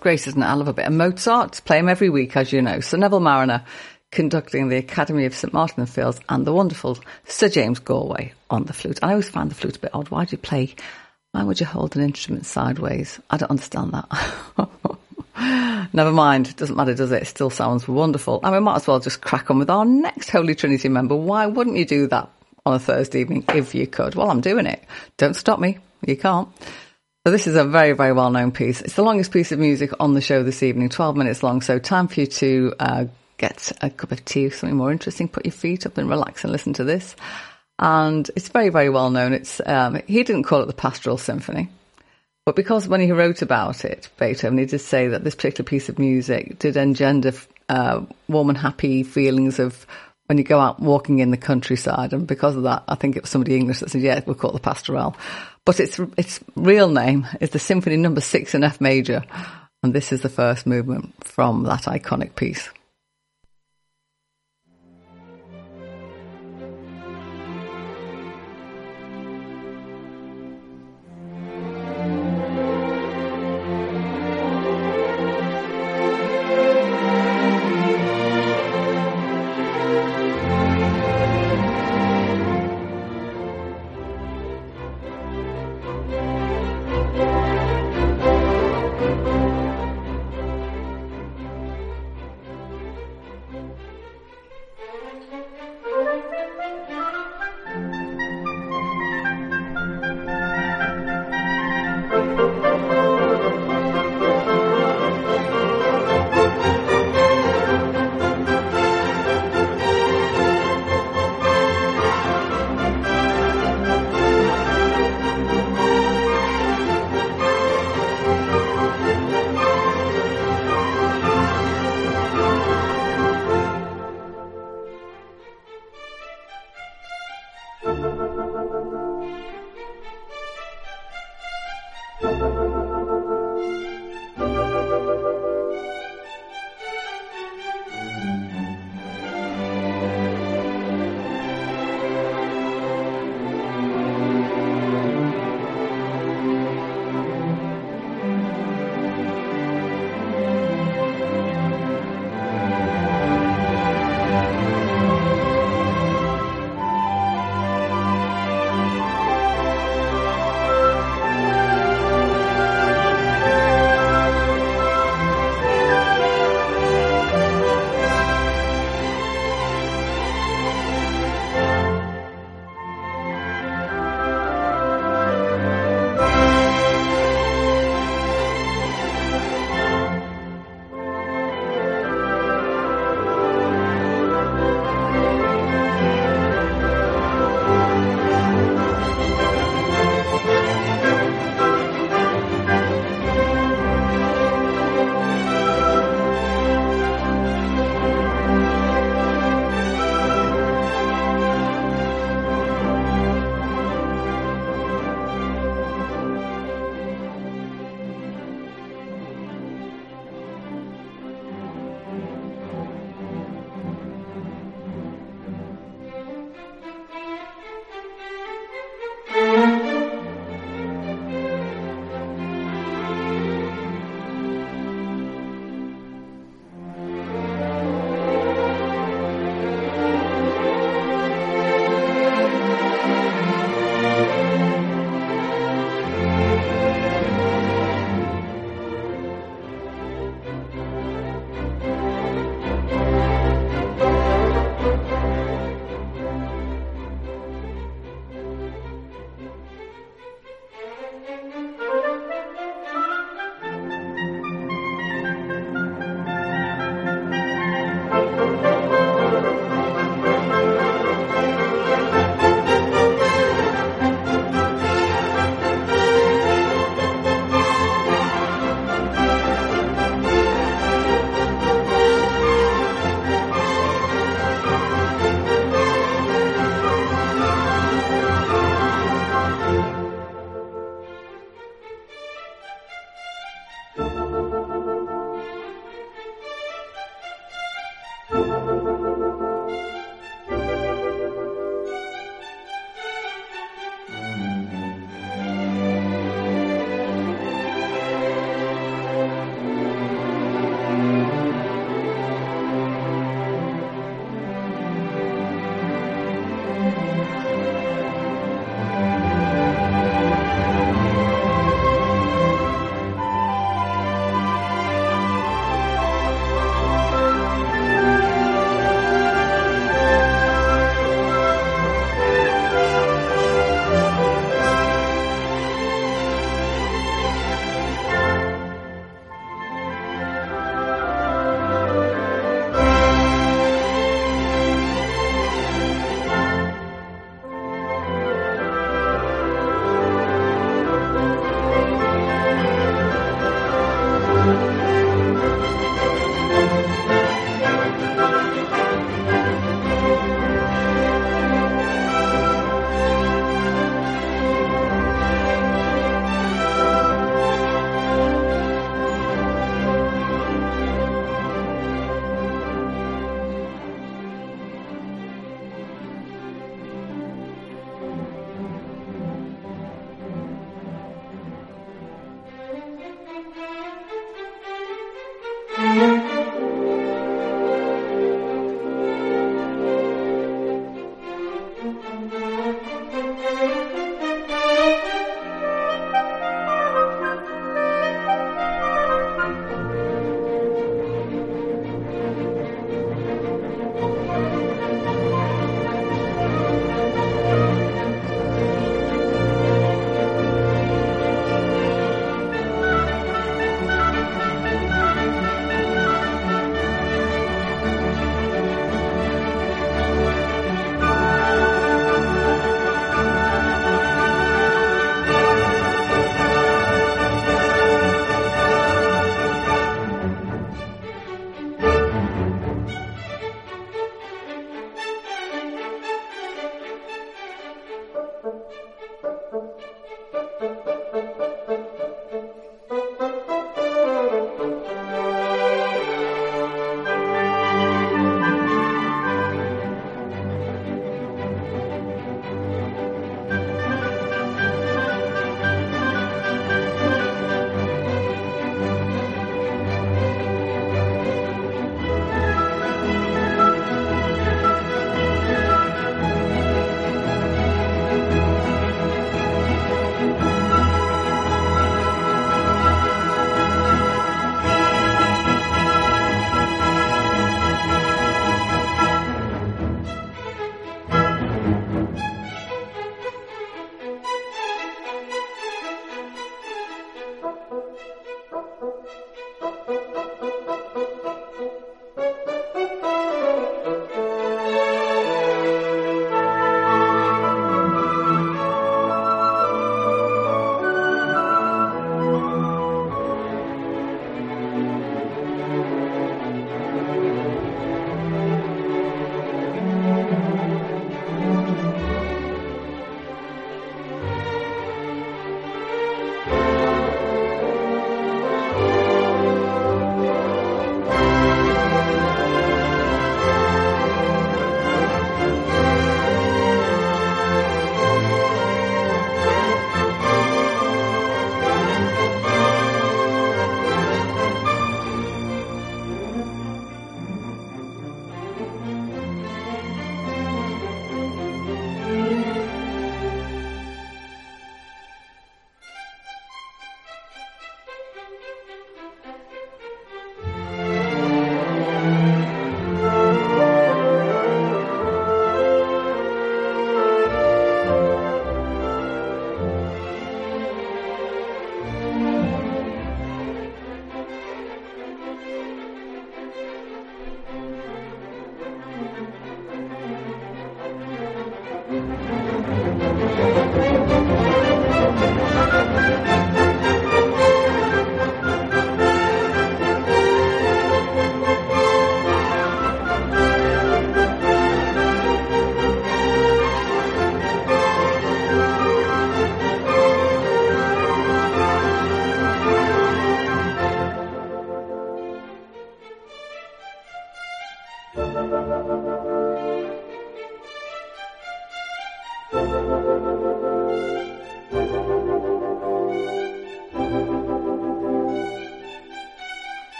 Great, isn't it? I love a bit of Mozart. Play him every week, as you know. Sir Neville Marriner conducting the Academy of St Martin in the Fields and the wonderful Sir James Galway on the flute. I always find the flute a bit odd. Why do you play? Why would you hold an instrument sideways? I don't understand that. Never mind. Doesn't matter, does it? It still sounds wonderful. And we might as well just crack on with our next Holy Trinity member. Why wouldn't you do that on a Thursday evening if you could? Well, I'm doing it. Don't stop me. You can't. This is a very, very well known piece. It's the longest piece of music on the show this evening, 12 minutes long. So time for you to uh, get a cup of tea something more interesting, put your feet up and relax and listen to this. And it's very, very well known. It's, um, he didn't call it the Pastoral Symphony. But because when he wrote about it, Beethoven, he did say that this particular piece of music did engender uh, warm and happy feelings of when you go out walking in the countryside. And because of that, I think it was somebody English that said, yeah, we'll call it the pastoral. But its, its real name is the Symphony Number Six in F Major. And this is the first movement from that iconic piece.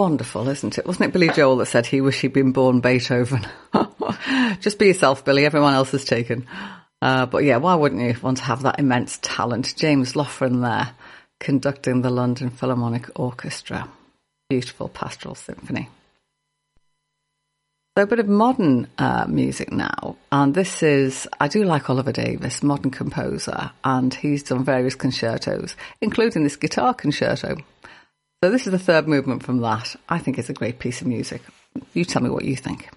Wonderful, isn't it? Wasn't it Billy Joel that said he wished he'd been born Beethoven? just be yourself, Billy. Everyone else is taken. Uh, but yeah, why wouldn't you want to have that immense talent? James Loughran there, conducting the London Philharmonic Orchestra. Beautiful pastoral symphony. So a bit of modern uh, music now, and this is I do like Oliver Davis, modern composer, and he's done various concertos, including this guitar concerto. So this is the third movement from that. I think it's a great piece of music. You tell me what you think.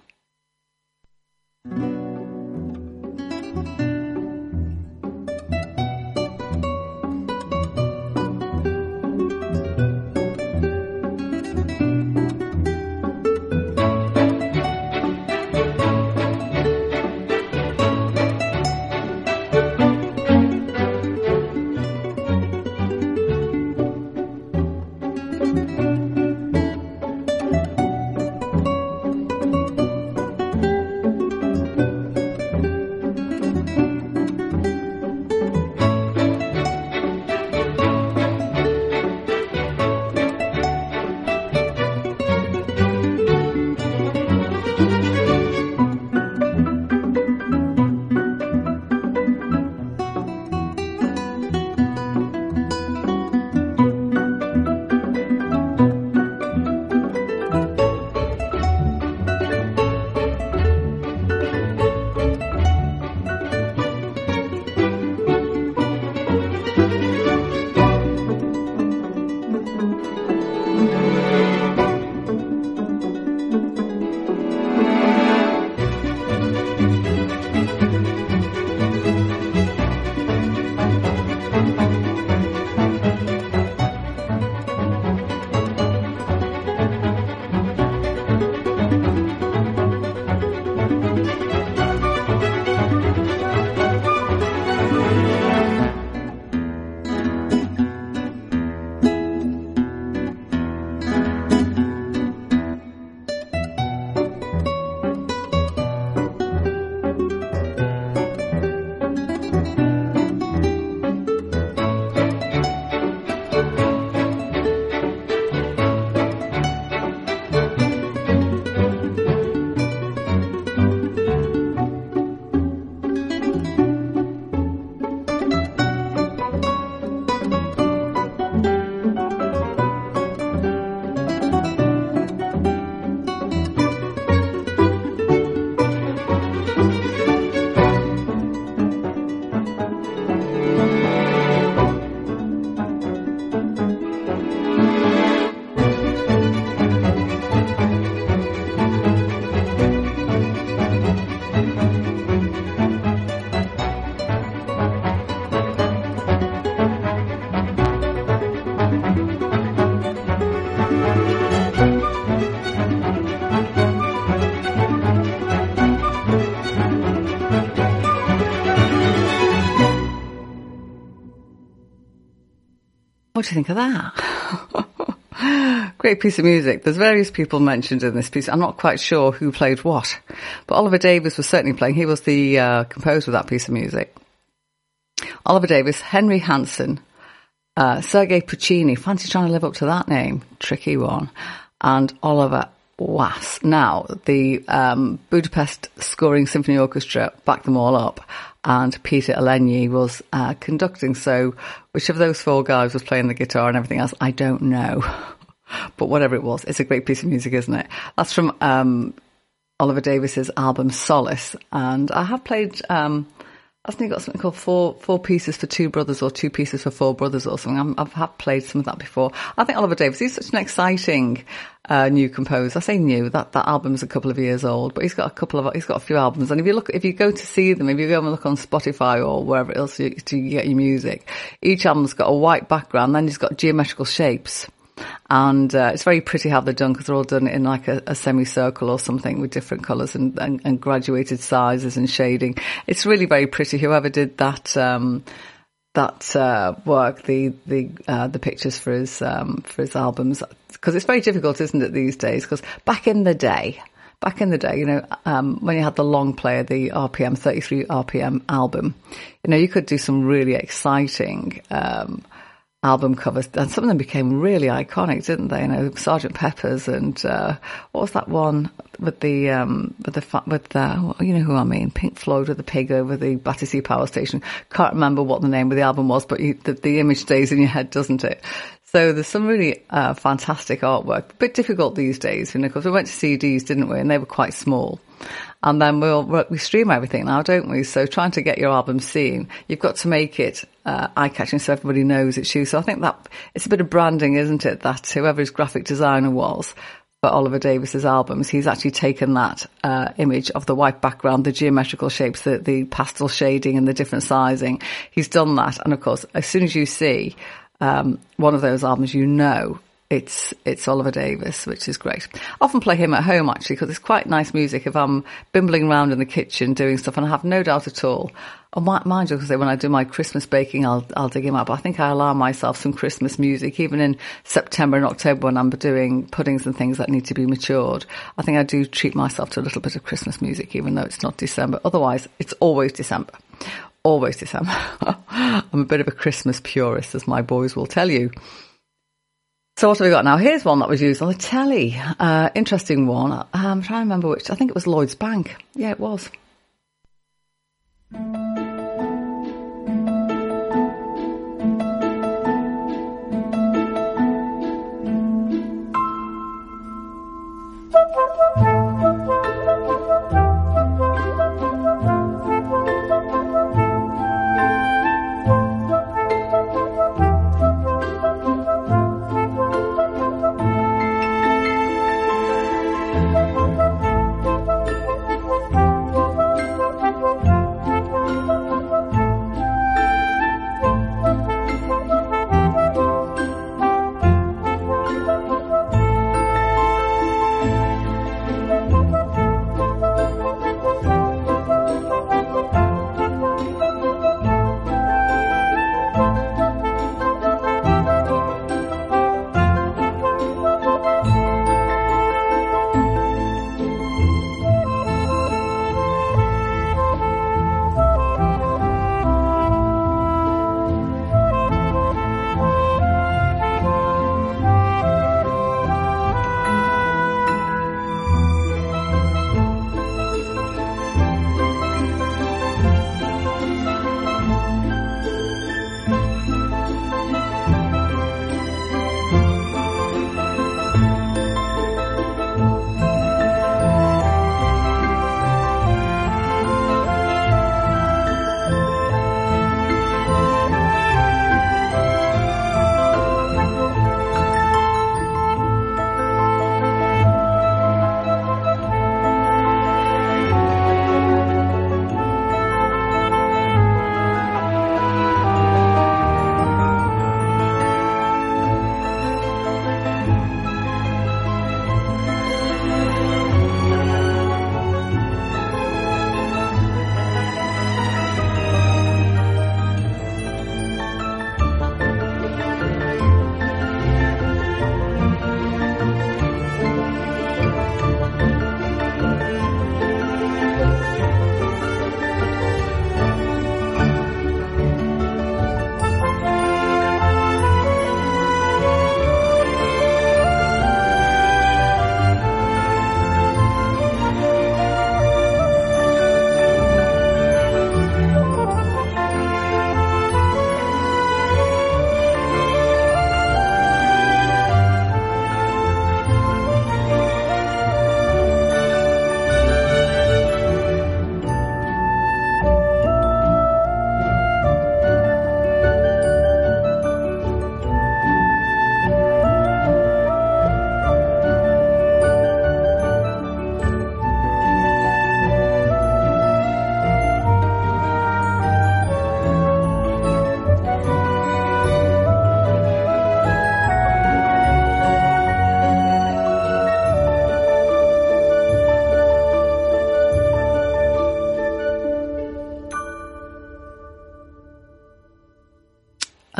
What do you think of that? Great piece of music. There's various people mentioned in this piece. I'm not quite sure who played what, but Oliver Davis was certainly playing. He was the uh, composer of that piece of music. Oliver Davis, Henry Hansen, uh, Sergei Puccini. Fancy trying to live up to that name. Tricky one. And Oliver Was. Now, the um, Budapest Scoring Symphony Orchestra backed them all up and Peter Illenyi was uh, conducting. So which of those four guys was playing the guitar and everything else, I don't know. but whatever it was, it's a great piece of music, isn't it? That's from um, Oliver Davis's album Solace, and I have played um, Hasn't he got something called four four pieces for two brothers or two pieces for four brothers or something? i have have played some of that before. I think Oliver Davis, he's such an exciting uh, new composer. I say new, that, that album's a couple of years old, but he's got a couple of, he's got a few albums. And if you look, if you go to see them, if you go and look on Spotify or wherever else you, you get your music, each album's got a white background, then he's got geometrical shapes and uh, it's very pretty how they're done because they're all done in like a, a semicircle or something with different colours and, and, and, graduated sizes and shading. It's really very pretty. Whoever did that. Um, that uh, work, the the uh, the pictures for his um, for his albums, because it's very difficult, isn't it, these days? Because back in the day, back in the day, you know, um, when you had the long player, the RPM 33 RPM album, you know, you could do some really exciting um, album covers, and some of them became really iconic, didn't they? You know, Sergeant Pepper's and uh, what was that one with the um, with the with the you know who I mean, Pink Floyd with the pig over the Battersea Power Station. Can't remember what the name of the album was, but you, the, the, image stays in your head, doesn't it? So there's some really uh, fantastic artwork. A bit difficult these days, you know, because we went to CDs, didn't we? And they were quite small. And then we'll, we stream everything now, don't we? So trying to get your album seen, you've got to make it uh, eye-catching so everybody knows it's you. So I think that it's a bit of branding, isn't it? That whoever his graphic designer was for Oliver Davis's albums, he's actually taken that uh, image of the white background, the geometrical shapes, the, the pastel shading, and the different sizing. He's done that, and of course, as soon as you see um, one of those albums, you know it's it's Oliver Davis, which is great. I often play him at home actually because it's quite nice music if I'm bimbling around in the kitchen doing stuff, and I have no doubt at all. And mind you, because when I do my Christmas baking, I'll I'll dig him up. I think I allow myself some Christmas music, even in September and October when I'm doing puddings and things that need to be matured. I think I do treat myself to a little bit of Christmas music, even though it's not December. Otherwise, it's always December. Always December. I'm a bit of a Christmas purist, as my boys will tell you. So what have we got now? Here's one that was used on the telly. Uh, interesting one. Uh, I'm trying to remember which. I think it was Lloyds Bank. Yeah, it was.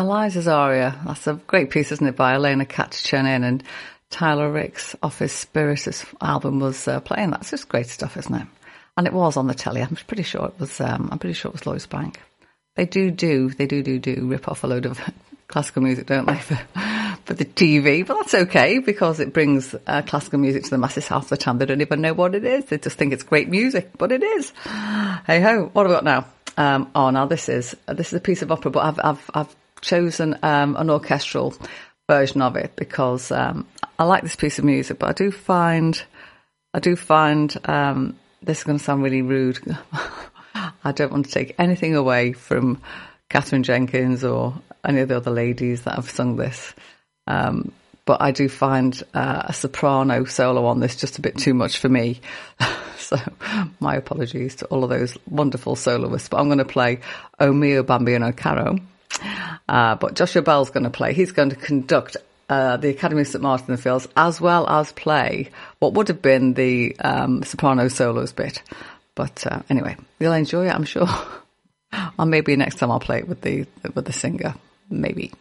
Eliza's aria. That's a great piece, isn't it, by Elena Kats-Chernin and Tyler Ricks off his Spiritus album was uh, playing. That's just great stuff, isn't it? And it was on the telly. I'm pretty sure it was. Um, I'm pretty sure it was Lloyds Bank. They do do. They do do do rip off a load of classical music, don't they, for, for the TV? But that's okay because it brings uh, classical music to the masses half the time. They don't even know what it is. They just think it's great music, but it is. Hey ho! What have we got now? Um, oh, now this is this is a piece of opera, but I've I've, I've chosen um, an orchestral version of it because um, I like this piece of music, but I do find I do find um, this is going to sound really rude. I don't want to take anything away from Katherine Jenkins or any of the other ladies that have sung this. Um, but I do find uh, a soprano solo on this just a bit too much for me. so my apologies to all of those wonderful soloists. But I'm going to play O mio bambino caro. Uh, but Joshua Bell's going to play. He's going to conduct uh, the Academy of St Martin in the Fields as well as play what would have been the um, soprano solos bit. But uh, anyway, you'll enjoy it, I'm sure. or maybe next time I'll play it with the with the singer. Maybe.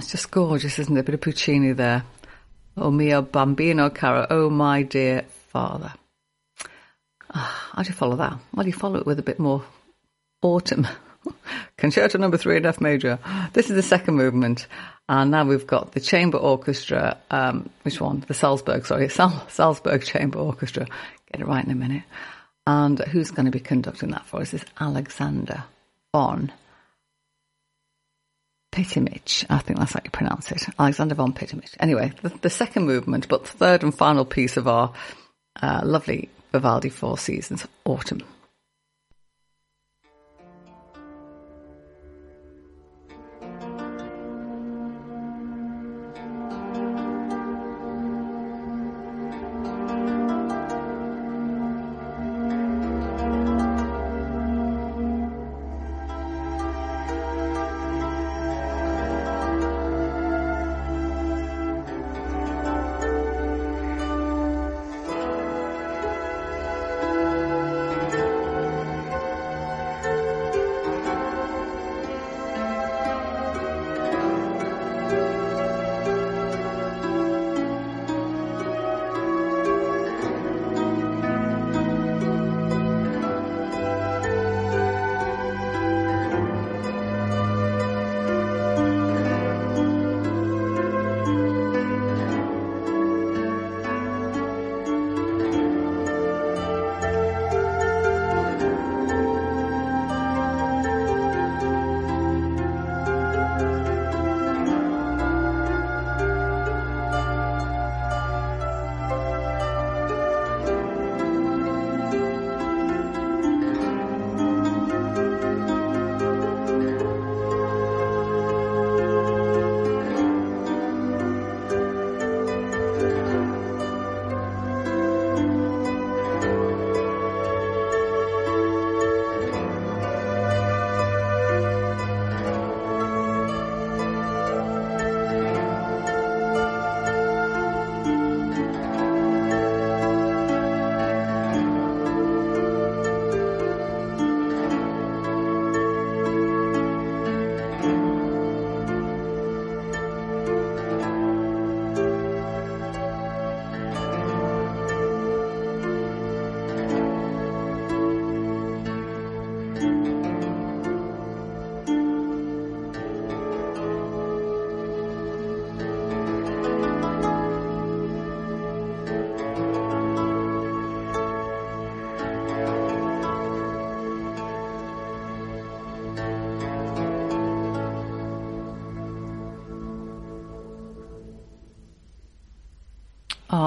That's just gorgeous, isn't it? A bit of Puccini there. Oh mio bambino caro, oh my dear father. Ah, how do you follow that? Well, you follow it with a bit more autumn. Concerto number three in F major. This is the second movement. And now we've got the chamber orchestra. Um, which one? The Salzburg, sorry, Sal- Salzburg Chamber Orchestra. Get it right in a minute. And who's going to be conducting that for us is Alexander von Pitamic. I think that's how you pronounce it. Alexander von Pitamic. Anyway, the, the second movement, but the third and final piece of our uh, lovely Vivaldi Four Seasons Autumn.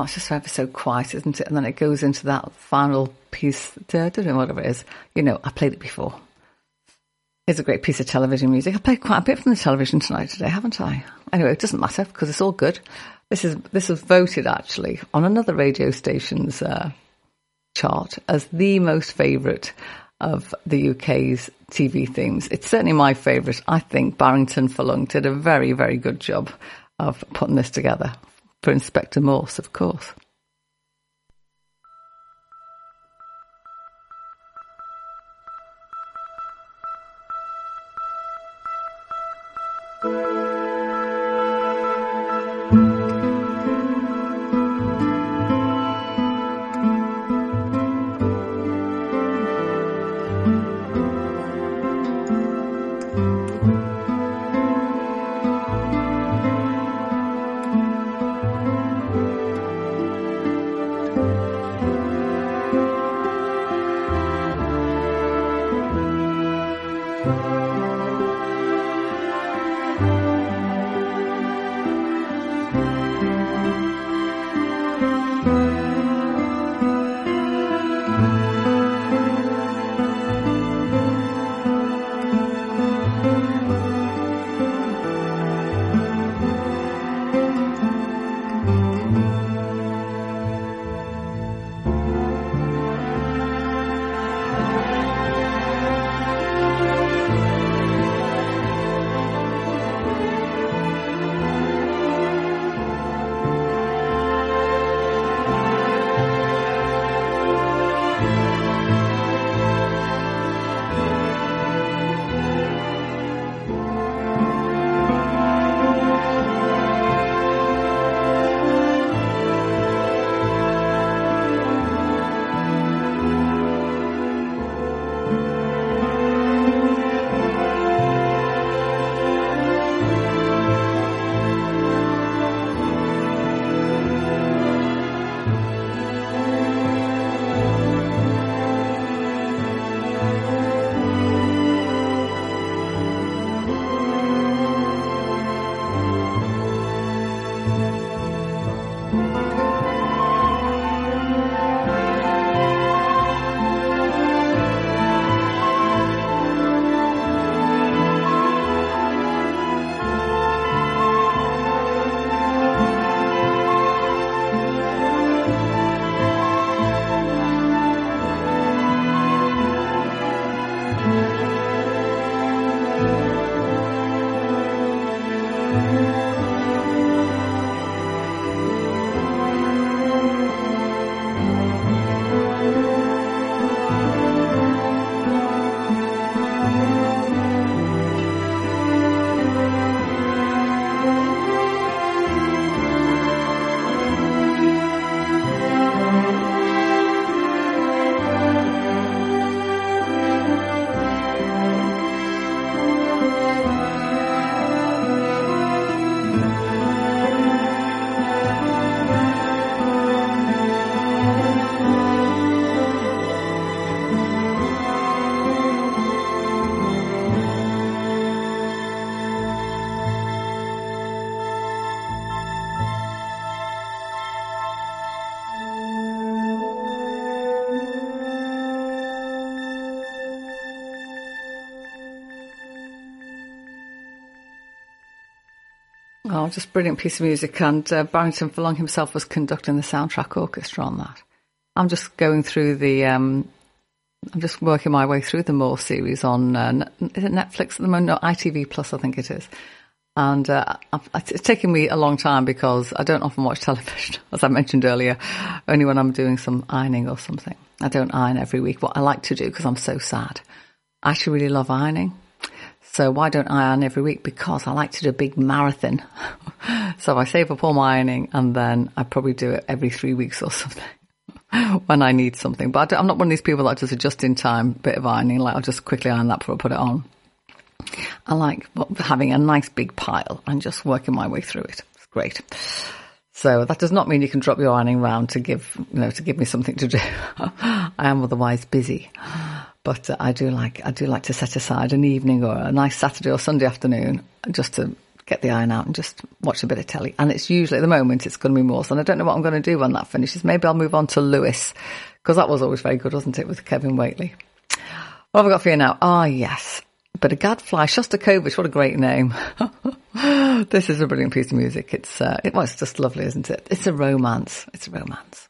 Oh, it's just ever so quiet, isn't it? And then it goes into that final piece. I don't know whatever it is. You know, I played it before. It's a great piece of television music. I played quite a bit from the television tonight today, haven't I? Anyway, it doesn't matter because it's all good. This is this was voted actually on another radio station's uh, chart as the most favourite of the UK's TV themes. It's certainly my favourite. I think Barrington Pheloung did a very, very good job of putting this together for Inspector Morse, of course. Just brilliant piece of music. And uh, Barrington Pheloung himself was conducting the soundtrack orchestra on that. I'm just going through the, um, I'm just working my way through the Morse series on, uh, is it Netflix at the moment? No, ITV Plus, I think it is. And uh, it's taken me a long time because I don't often watch television, as I mentioned earlier, only when I'm doing some ironing or something. I don't iron every week. What I like to do, because I'm so sad, I actually really love ironing. So why don't I iron every week? Because I like to do a big marathon. so I save up all my ironing and then I probably do it every three weeks or something when I need something. But I'm not one of these people that does a just in time bit of ironing. Like I'll just quickly iron that before I put it on. I like having a nice big pile and just working my way through it. It's great. So that does not mean you can drop your ironing round to give, you know, to give me something to do. I am otherwise busy. But uh, I do like I do like to set aside an evening or a nice Saturday or Sunday afternoon just to get the iron out and just watch a bit of telly. And it's usually at the moment it's going to be Morse. And I don't know what I'm going to do when that finishes. Maybe I'll move on to Lewis because that was always very good, wasn't it, with Kevin Whately? What have I got for you now? Ah, oh, yes. But a gadfly, Shostakovich, what a great name. this is a brilliant piece of music. It's, uh, it, well, it's just lovely, isn't it? It's a romance. It's a romance.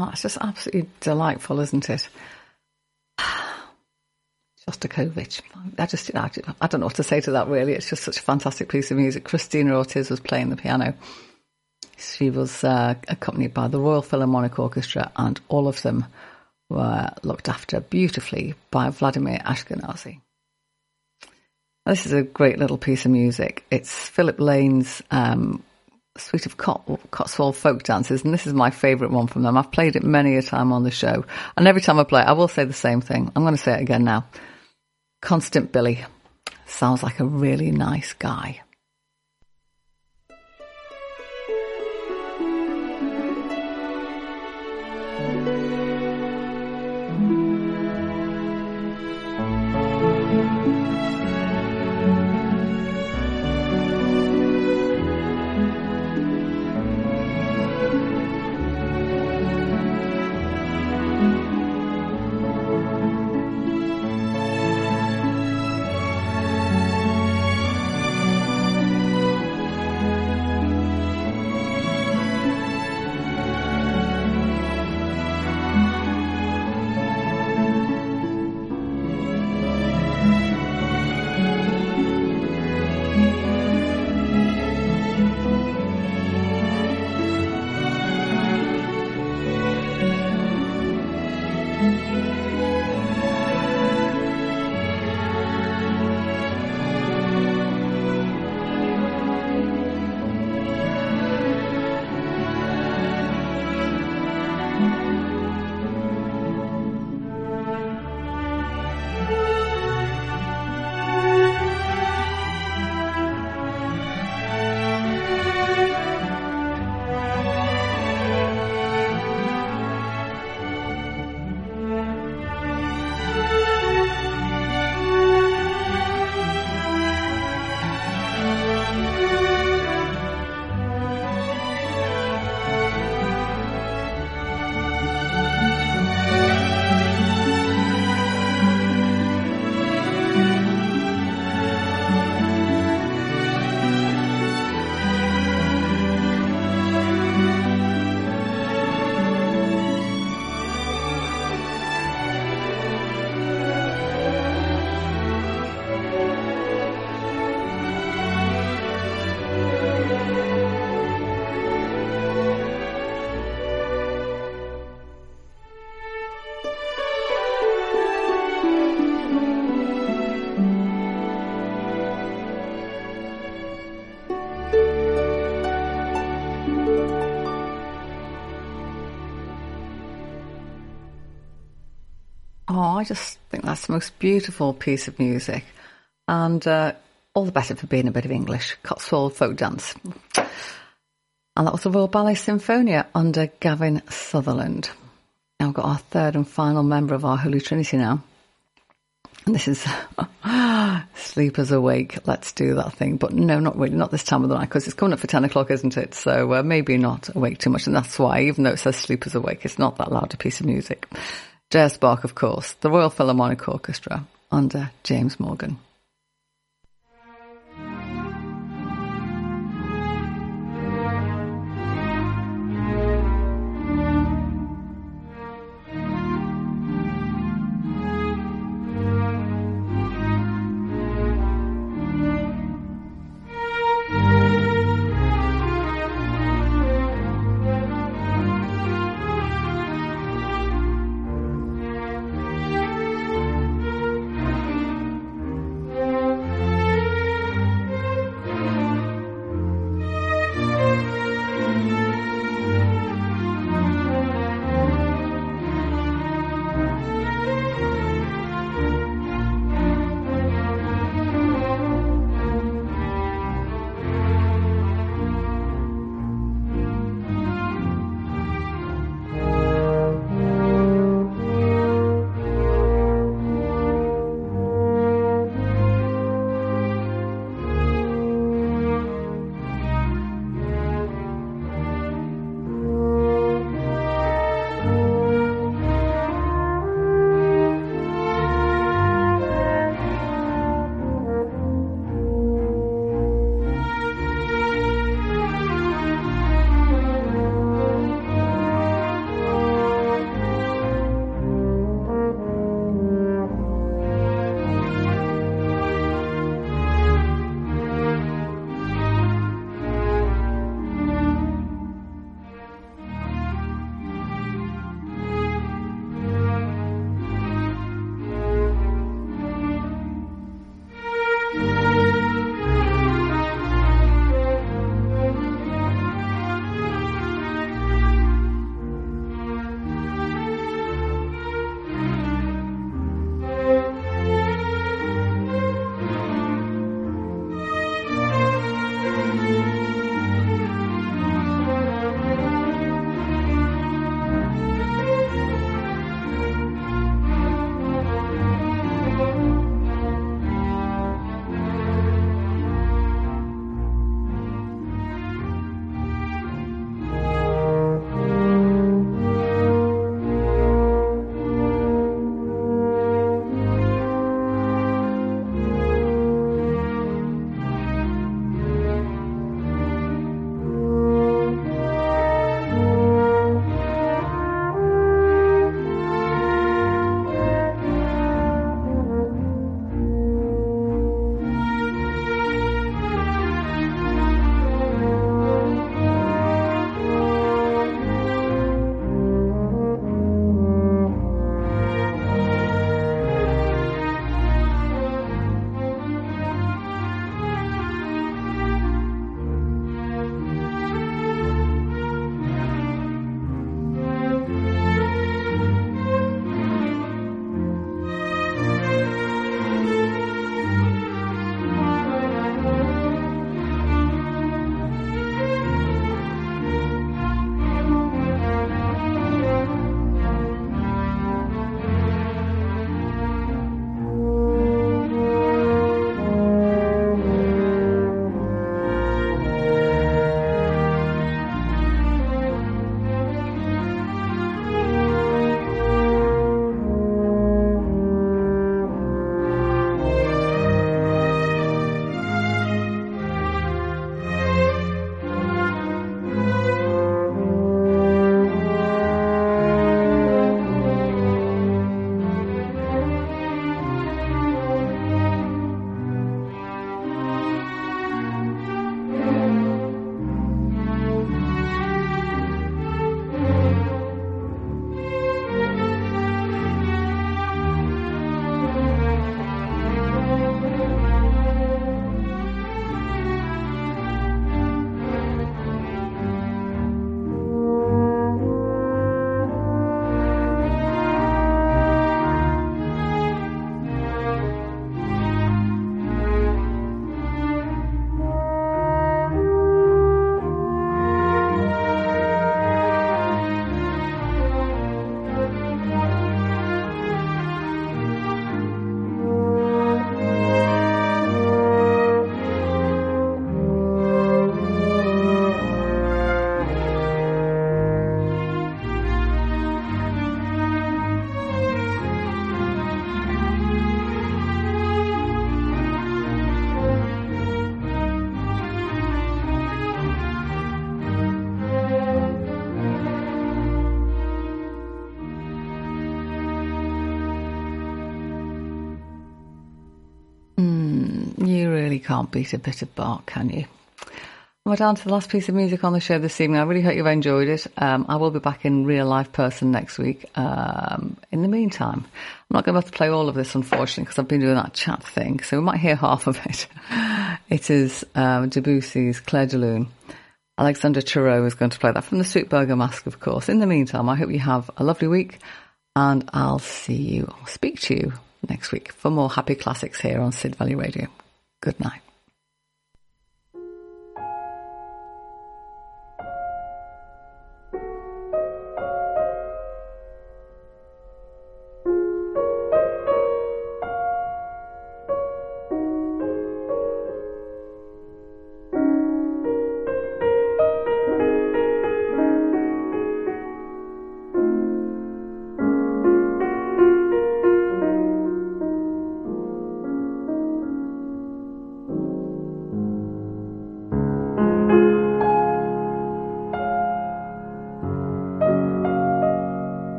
Oh, it's just absolutely delightful, isn't it? Shostakovich. I just, I don't know what to say to that really. It's just such a fantastic piece of music. Cristina Ortiz was playing the piano. She was uh, accompanied by the Royal Philharmonic Orchestra, and all of them were looked after beautifully by Vladimir Ashkenazy. This is a great little piece of music. It's Philip Lane's um, suite of Cot- Cotswold folk dances, and this is my favourite one from them. I've played it many a time on the show, and every time I play it, I will say the same thing. I'm going to say it again now. Constant Billy sounds like a really nice guy. Most beautiful piece of music. And uh, all the better for being a bit of English. Cotswold folk dance. And that was the Royal Ballet Sinfonia under Gavin Sutherland. Now we've got our third and final member of our Holy Trinity now. And this is Sleepers Awake. Let's do that thing. But no, not really. Not this time of the night because it's coming up for 10 o'clock, isn't it? So uh, maybe not awake too much. And that's why, even though it says Sleepers Awake, it's not that loud a piece of music. J.S. Bach, of course, the Royal Philharmonic Orchestra under James Morgan. Can't beat a bit of Bach, can you? we're down to the last piece of music on the show this evening. I really hope you've enjoyed it. Um, I will be back in real life person next week. Um, in the meantime, I'm not going to able to play all of this, unfortunately, because I've been doing that chat thing, so we might hear half of it. it is um, Debussy's Clair de Lune. Alexander Tharaud is going to play that from the Suite Bergamasque, of course. In the meantime, I hope you have a lovely week, and I'll see you, speak to you next week for more happy classics here on Sid Valley Radio. Good night.